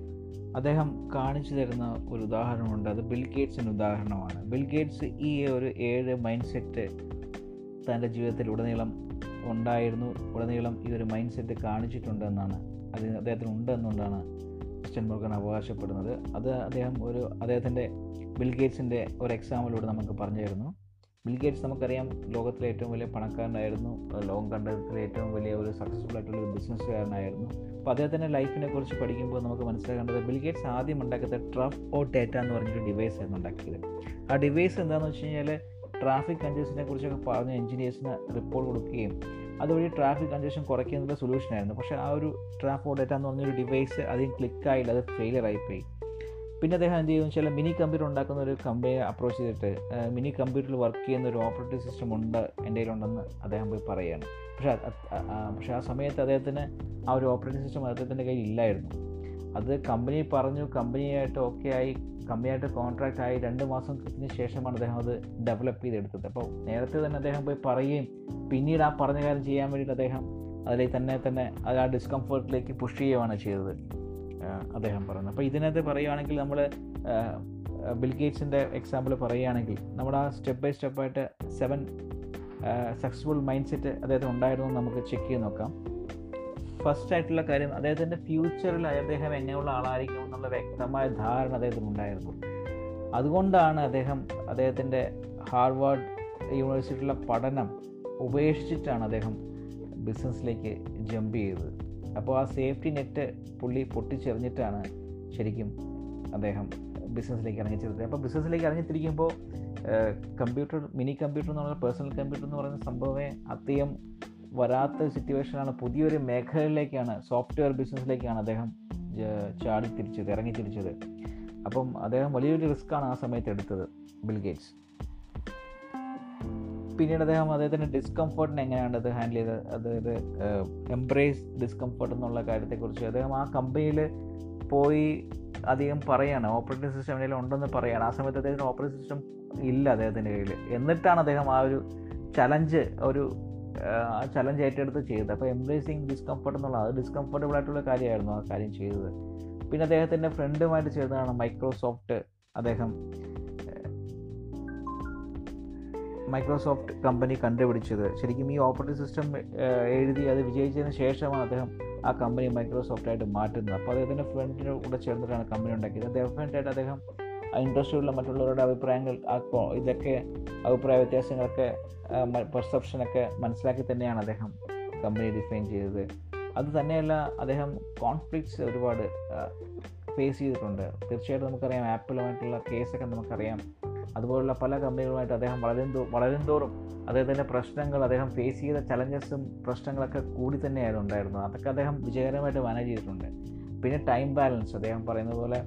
അദ്ദേഹം കാണിച്ചു തരുന്ന ഒരു ഉദാഹരണമുണ്ട്. അത് ബിൽ ഗേറ്റ്സിന്റെ ഉദാഹരണമാണ്. ബിൽ ഗേറ്റ്സ് ഈ ഒരു ഏഴ് മൈൻഡ് സെറ്റ് തന്റെ ജീവിതത്തിൽ ഉടനീളം ഉണ്ടായിരുന്നു ഉടനീളം ഈ ഒരു മൈൻഡ് സെറ്റ് കാണിച്ചിട്ടുണ്ട് എന്നാണ്. അത് അദ്ദേഹത്തിന് ഉണ്ട് എന്നുകൊണ്ടാണ് മുരുകൻ അവകാശപ്പെടുന്നത്. അത് അദ്ദേഹം ഒരു അദ്ദേഹത്തിന്റെ ബിൽഗേറ്റ്സിന്റെ ഒരു എക്സാമ്പിളിലൂടെ നമുക്ക് പറഞ്ഞു തരുന്നു ബിൽഗേറ്റ്സ് നമുക്കറിയാം ലോകത്തിലെ ഏറ്റവും വലിയ പണക്കാരനായിരുന്നു. ലോകം കണ്ടത്തിലെ ഏറ്റവും വലിയ ഒരു സക്സസ്ഫുൾ ആയിട്ടുള്ള ഒരു ബിസിനസ്സുകാരനായിരുന്നു അപ്പോൾ അദ്ദേഹത്തിന്റെ ലൈഫിനെ കുറിച്ച് പഠിക്കുമ്പോൾ നമുക്ക് മനസ്സിലാക്കേണ്ടത് ബിൽഗേറ്റ്സ് ആദ്യം ഉണ്ടാക്കിയത് ട്രഫ് ഓ ഡേറ്റ എന്ന് പറഞ്ഞൊരു ഡിവൈസ് ആയിരുന്നു ഉണ്ടാക്കിയത്. ആ ഡിവൈസ് എന്താണെന്ന് വെച്ച് കഴിഞ്ഞാൽ ട്രാഫിക് കൺജഷനെ കുറിച്ചൊക്കെ പറഞ്ഞ് എഞ്ചിനീയേഴ്സിന് റിപ്പോർട്ട് കൊടുക്കുകയും അതുവഴി ട്രാഫിക് കൺജഷൻ കുറയ്ക്കുന്നതിന്റെ സൊല്യൂഷനായിരുന്നു പക്ഷേ ആ ഒരു ട്രാഫോ ഡേറ്റ എന്ന് പറഞ്ഞൊരു ഡിവൈസ് അതിന് ക്ലിക്കായില്ല അത് ഫെയിലിയർ ആയിപ്പോയി. പിന്നെ അദ്ദേഹം എന്ത് ചെയ്യുന്നു വെച്ചാൽ മിനി കമ്പ്യൂട്ടർ ഉണ്ടാക്കുന്ന ഒരു കമ്പനിയെ അപ്രോച്ച് ചെയ്തിട്ട് മിനി കമ്പ്യൂട്ടറിൽ വർക്ക് ചെയ്യുന്ന ഒരു ഓപ്പറേറ്റിംഗ് സിസ്റ്റം ഉണ്ട് എന്റെ കയ്യിലുണ്ടെന്ന് അദ്ദേഹം പോയി പറയുകയാണ്. പക്ഷേ പക്ഷേ ആ സമയത്ത് അദ്ദേഹത്തിന് ആ ഒരു ഓപ്പറേറ്റിംഗ് സിസ്റ്റം അദ്ദേഹത്തിന്റെ കയ്യിൽ ഇല്ലായിരുന്നു. അത് കമ്പനി പറഞ്ഞു കമ്പനിയായിട്ട് ഓക്കെ ആയി കമ്പനിയായിട്ട് കോൺട്രാക്റ്റ് ആയി രണ്ട് മാസം മാസത്തിന് ശേഷമാണ് അദ്ദേഹം അത് ഡെവലപ്പ് ചെയ്തെടുത്തത്. അപ്പോൾ നേരത്തെ തന്നെ അദ്ദേഹം പോയി പറയുകയും പിന്നീട് ആ പറഞ്ഞ കാര്യം ചെയ്യാൻ വേണ്ടിയിട്ട് അദ്ദേഹം അതിൽ തന്നെ തന്നെ അത് ആ ഡിസ്കംഫർട്ടിലേക്ക് പുഷ് ചെയ്യുകയാണ് ചെയ്തത് അദ്ദേഹം പറയുന്നത്. അപ്പോൾ ഇതിനകത്ത് പറയുകയാണെങ്കിൽ നമ്മൾ ബിൽ ഗേറ്റ്സിന്റെ എക്സാമ്പിൾ പറയുകയാണെങ്കിൽ നമ്മൾ ആ സ്റ്റെപ്പ് ബൈ സ്റ്റെപ്പായിട്ട് സെവൻ സക്സസ്ഫുൾ മൈൻഡ് സെറ്റ് അദ്ദേഹത്തിന് ഉണ്ടായിരുന്നു നമുക്ക് ചെക്ക് ചെയ്ത് നോക്കാം. ഫസ്റ്റ് ആയിട്ടുള്ള കാര്യം അദ്ദേഹത്തിന്റെ ഫ്യൂച്ചറിൽ അദ്ദേഹം എങ്ങനെയുള്ള ആളായിരിക്കും എന്നുള്ള വ്യക്തമായ ധാരണ അദ്ദേഹത്തിന് ഉണ്ടായിരുന്നു. അതുകൊണ്ടാണ് അദ്ദേഹം അദ്ദേഹത്തിന്റെ ഹാർവാർഡ് യൂണിവേഴ്സിറ്റിയിലുള്ള പഠനം ഉപേക്ഷിച്ചിട്ടാണ് അദ്ദേഹം ബിസിനസ്സിലേക്ക് ജമ്പ് ചെയ്തത്. അപ്പോൾ ആ സേഫ്റ്റി നെറ്റ് പുള്ളി പൊട്ടിച്ചെറിഞ്ഞിട്ടാണ് ശരിക്കും അദ്ദേഹം ബിസിനസ്സിലേക്ക് ഇറങ്ങിച്ചെടുത്തത് അപ്പോൾ ബിസിനസ്സിലേക്ക് ഇറങ്ങിത്തിരിക്കുമ്പോൾ കമ്പ്യൂട്ടർ മിനി കമ്പ്യൂട്ടർ എന്ന് പറഞ്ഞാൽ പേഴ്സണൽ കമ്പ്യൂട്ടർ എന്ന് പറയുന്ന സംഭവമേ വരാത്ത സിറ്റുവേഷനാണ് പുതിയൊരു മേഖലയിലേക്കാണ് സോഫ്റ്റ്വെയർ ബിസിനസ്സിലേക്കാണ് അദ്ദേഹം ചാടി തിരിച്ചത് ഇറങ്ങി തിരിച്ചത്. അപ്പം അദ്ദേഹം വലിയൊരു റിസ്ക്കാണ് ആ സമയത്ത് എടുത്തത് ബിൽ ഗേറ്റ്സ് പിന്നീട് അദ്ദേഹം അദ്ദേഹത്തിന്റെ ഡിസ്കംഫർട്ടിനെ എങ്ങനെയാണ് അത് ഹാൻഡിൽ ചെയ്തത്? അതായത് എംബ്രേസ് ഡിസ്കംഫർട്ട് എന്നുള്ള കാര്യത്തെക്കുറിച്ച്. അദ്ദേഹം ആ കമ്പനിയിൽ പോയി അധികം പറയാണ്. ഓപ്പറേറ്റിംഗ് സിസ്റ്റം എന്തെങ്കിലും ഉണ്ടെന്ന് പറയാണ്. ആ സമയത്ത് അദ്ദേഹത്തിന് ഓപ്പറേറ്റിംഗ് സിസ്റ്റം ഇല്ല അദ്ദേഹത്തിന്റെ കയ്യിൽ എന്നിട്ടാണ് അദ്ദേഹം ആ ഒരു ചലഞ്ച് ഒരു ചലഞ്ച് ഏറ്റെടുത്ത് ചെയ്തത്. അപ്പോൾ എംബ്രേസിങ് ഡിസ്കംഫർട്ട് എന്നുള്ള അത് ഡിസ്കംഫർട്ടബിൾ ആയിട്ടുള്ള കാര്യമായിരുന്നു ആ കാര്യം ചെയ്തത്. പിന്നെ അദ്ദേഹത്തിന്റെ ഫ്രണ്ടുമായിട്ട് ചേർന്നതാണ് മൈക്രോസോഫ്റ്റ് അദ്ദേഹം. മൈക്രോസോഫ്റ്റ് കമ്പനി കണ്ടുപിടിച്ചത്. ശരിക്കും ഈ ഓപ്പറേറ്റിംഗ് സിസ്റ്റം എഴുതി അത് വിജയിച്ചതിന് ശേഷമാണ് അദ്ദേഹം ആ കമ്പനി മൈക്രോസോഫ്റ്റായിട്ട് മാറ്റുന്നത്. അപ്പോൾ അദ്ദേഹത്തിന്റെ ഫ്രണ്ടിന്റെ കൂടെ ചേർന്നിട്ടാണ് കമ്പനി ഉണ്ടാക്കിയത്. ഡെഫിനറ്റായിട്ട് അദ്ദേഹം ഇൻഡസ്ട്രിയിലുള്ള മറ്റുള്ളവരുടെ അഭിപ്രായങ്ങൾ ഇതൊക്കെ അഭിപ്രായ വ്യത്യാസങ്ങളൊക്കെ പെർസെപ്ഷനൊക്കെ മനസ്സിലാക്കി തന്നെയാണ് അദ്ദേഹം കമ്പനി ഡിഫൈൻ ചെയ്തത്. അത് തന്നെയല്ല അദ്ദേഹം കോൺഫ്ലിക്ട്സ് ഒരുപാട് ഫേസ് ചെയ്തിട്ടുണ്ട്. തീർച്ചയായിട്ടും നമുക്കറിയാം ആപ്പിളുമായിട്ടുള്ള കേസൊക്കെ നമുക്കറിയാം. അതുപോലുള്ള പല കമ്പനികളുമായിട്ട് അദ്ദേഹം വളരും വളരും തോറും അദ്ദേഹത്തിന്റെ പ്രശ്നങ്ങൾ അദ്ദേഹം ഫേസ് ചെയ്ത ചലഞ്ചസും പ്രശ്നങ്ങളൊക്കെ കൂടി തന്നെയായിരുന്നു ഉണ്ടായിരുന്നത്. അതൊക്കെ അദ്ദേഹം വിജയകരമായിട്ട് മാനേജ് ചെയ്തിട്ടുണ്ട്. പിന്നെ ടൈം ബാലൻസ് അദ്ദേഹം പറയുന്ന പോലെ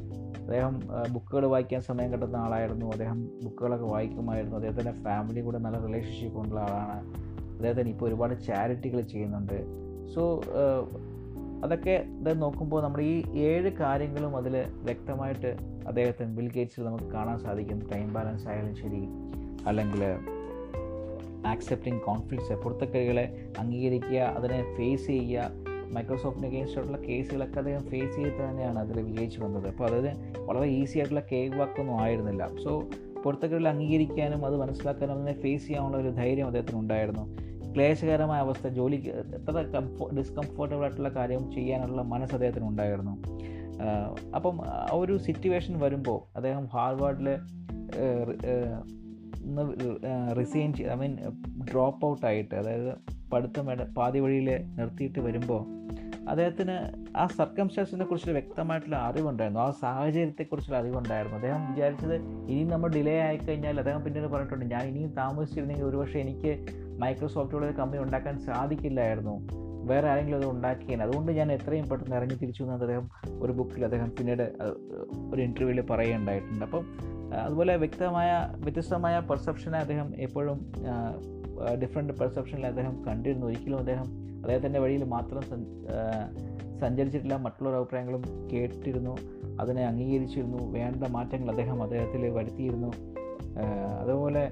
അദ്ദേഹം ബുക്കുകൾ വായിക്കാൻ സമയം കിട്ടുന്ന ആളായിരുന്നു. അദ്ദേഹം ബുക്കുകളൊക്കെ വായിക്കുമായിരുന്നു. അദ്ദേഹത്തിന്റെ ഫാമിലി കൂടെ നല്ല റിലേഷൻഷിപ്പ് ഉള്ള ആളാണ്. അദ്ദേഹത്തിന് ഇപ്പോൾ ഒരുപാട് ചാരിറ്റികൾ ചെയ്യുന്നുണ്ട്. സോ അതൊക്കെ ഇത് നോക്കുമ്പോൾ നമ്മുടെ ഈ ഏഴ് കാര്യങ്ങളും അതിൽ വ്യക്തമായിട്ട് അദ്ദേഹത്തിന് ബിൽ ഗേറ്റ്സിൽ നമുക്ക് കാണാൻ സാധിക്കും. ടൈം ബാലൻസ് ആയാലും ശരി അല്ലെങ്കിൽ ആക്സെപ്റ്റിംഗ് കോൺഫ്ലിക്ട്സ് പൊരുത്തക്കെടുകളെ അംഗീകരിക്കുക അതിനെ ഫേസ് ചെയ്യുക മൈക്രോസോഫ്റ്റിന് അഗേൻസ്റ്റായിട്ടുള്ള കേസുകളൊക്കെ അദ്ദേഹം ഫേസ് ചെയ്ത് തന്നെയാണ് അതിൽ വിജയിച്ചു വന്നത്. അപ്പോൾ അതായത് വളരെ ഈസി ആയിട്ടുള്ള കേക്ക് വാക്കൊന്നും ആയിരുന്നില്ല. സോ പുറത്തൊക്കെ അംഗീകരിക്കാനും അത് മനസ്സിലാക്കാനും അതിനെ ഫേസ് ചെയ്യാനുള്ള ഒരു ധൈര്യം അദ്ദേഹത്തിന് ഉണ്ടായിരുന്നു. ക്ലേശകരമായ അവസ്ഥ ജോലിക്ക് എത്ര കംഫോ ഡിസ്കംഫോർട്ടബിൾ ആയിട്ടുള്ള കാര്യം ചെയ്യാനുള്ള മനസ്സ് അദ്ദേഹത്തിന് ഉണ്ടായിരുന്നു. അപ്പം ആ ഒരു സിറ്റുവേഷൻ വരുമ്പോൾ അദ്ദേഹം ഹാർവാർഡിൽ റിസൈൻ ചെയ്ത് ഐ മീൻ ഡ്രോപ്പ് ഔട്ടായിട്ട് അതായത് പഠിത്തം പാതി വഴിയിൽ നിർത്തിയിട്ട് വരുമ്പോൾ അദ്ദേഹത്തിന് ആ സർക്കംസ്റ്റാൻസിനെ കുറിച്ചുള്ള വ്യക്തമായിട്ടുള്ള അറിവുണ്ടായിരുന്നു. ആ സാഹചര്യത്തെക്കുറിച്ചുള്ള അറിവുണ്ടായിരുന്നു. അദ്ദേഹം വിചാരിച്ചത് ഇനിയും നമ്മൾ ഡിലേ ആയി കഴിഞ്ഞാൽ അദ്ദേഹം പിന്നീട് പറഞ്ഞിട്ടുണ്ട് ഞാൻ ഇനിയും താമസിച്ചിരുന്നെങ്കിൽ ഒരുപക്ഷെ എനിക്ക് മൈക്രോസോഫ്റ്റോടെ കമ്പനി ഉണ്ടാക്കാൻ സാധിക്കില്ലായിരുന്നു. വേറെ ആരെങ്കിലും അത് ഉണ്ടാക്കിയാൽ അതുകൊണ്ട് ഞാൻ എത്രയും പെട്ടെന്ന് ഇറങ്ങി തിരിച്ചു എന്ന് അദ്ദേഹം ഒരു ബുക്കിൽ അദ്ദേഹം പിന്നീട് ഒരു ഇന്റർവ്യൂവിൽ പറയുകയുണ്ടായിട്ടുണ്ട്. അപ്പം അതുപോലെ വ്യക്തമായ വ്യത്യസ്തമായ പെർസെപ്ഷനെ അദ്ദേഹം എപ്പോഴും ഡിഫറെന്റ് പെർസെപ്ഷനിൽ അദ്ദേഹം കണ്ടിരുന്നു. ഒരിക്കലും അദ്ദേഹം അദ്ദേഹത്തിന്റെ വഴിയിൽ മാത്രം സഞ്ചരിച്ചിട്ടില്ല. മറ്റുള്ളവർ അഭിപ്രായങ്ങളും കേട്ടിരുന്നു. അതിനെ അംഗീകരിച്ചിരുന്നു. വേണ്ട മാറ്റങ്ങൾ അദ്ദേഹം അദ്ദേഹത്തിൽ വരുത്തിയിരുന്നു. അതുപോലെ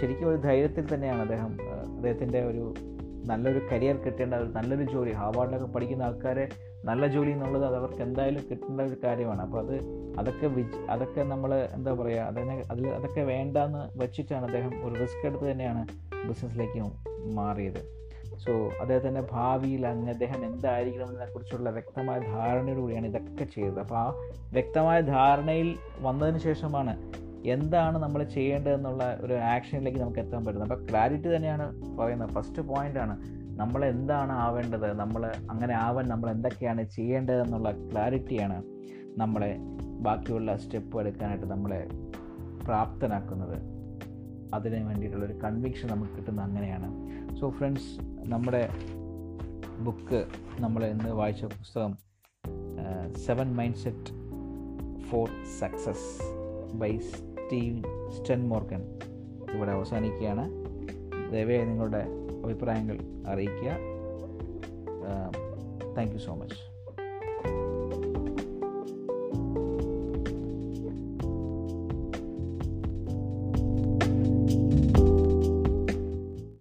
ശരിക്കും ഒരു ധൈര്യത്തിൽ തന്നെയാണ് അദ്ദേഹം അദ്ദേഹത്തിന്റെ ഒരു നല്ലൊരു കരിയർ കിട്ടേണ്ട ഒരു നല്ലൊരു ജോലി. ഹാർവാർഡിലൊക്കെ പഠിക്കുന്ന ആൾക്കാരെ നല്ല ജോലി എന്നുള്ളത് അത് അവർക്ക് എന്തായാലും കിട്ടേണ്ട ഒരു കാര്യമാണ്. അപ്പോൾ അത് അതൊക്കെ വിജ് അതൊക്കെ നമ്മൾ എന്താ പറയുക അതിനെ അതിൽ അതൊക്കെ വേണ്ടാന്ന് വെച്ചിട്ടാണ് അദ്ദേഹം ഒരു റിസ്ക് എടുത്ത് തന്നെയാണ് ബിസിനസ്സിലേക്ക് മാറിയത്. സോ അദ്ദേഹത്തിന്റെ ഭാവിയിൽ അങ്ങ് അദ്ദേഹം എന്തായിരിക്കണം എന്നതിനെക്കുറിച്ചുള്ള വ്യക്തമായ ധാരണയോടുകൂടിയാണ് ഇതൊക്കെ ചെയ്തത്. അപ്പോൾ ആ വ്യക്തമായ ധാരണയിൽ വന്നതിന് ശേഷമാണ് എന്താണ് നമ്മൾ ചെയ്യേണ്ടതെന്നുള്ള ഒരു ആക്ഷനിലേക്ക് നമുക്ക് എത്താൻ പറ്റുന്നത്. അപ്പോൾ ക്ലാരിറ്റി തന്നെയാണ് പറയുന്നത്. ഫസ്റ്റ് പോയിന്റാണ് നമ്മൾ എന്താണ് ആവേണ്ടത്? നമ്മൾ അങ്ങനെ ആവാൻ നമ്മൾ എന്തൊക്കെയാണ് ചെയ്യേണ്ടതെന്നുള്ള ക്ലാരിറ്റിയാണ് നമ്മളെ ബാക്കിയുള്ള സ്റ്റെപ്പ് എടുക്കാനായിട്ട് നമ്മളെ പ്രാപ്തനാക്കുന്നത്. അതിന് വേണ്ടിയിട്ടുള്ളൊരു കൺവിക്ഷൻ നമുക്ക് കിട്ടുന്നത് അങ്ങനെയാണ്. സോ ഫ്രണ്ട്സ് നമ്മുടെ ബുക്ക് നമ്മൾ ഇന്ന് വായിച്ച പുസ്തകം seven mind set for success by Steve Sten Morgan ഇവിടെ അവസാനിക്കുകയാണ്. ദയവായി നിങ്ങളുടെ അഭിപ്രായങ്ങൾ അറിയിക്കുക. Thank you so much.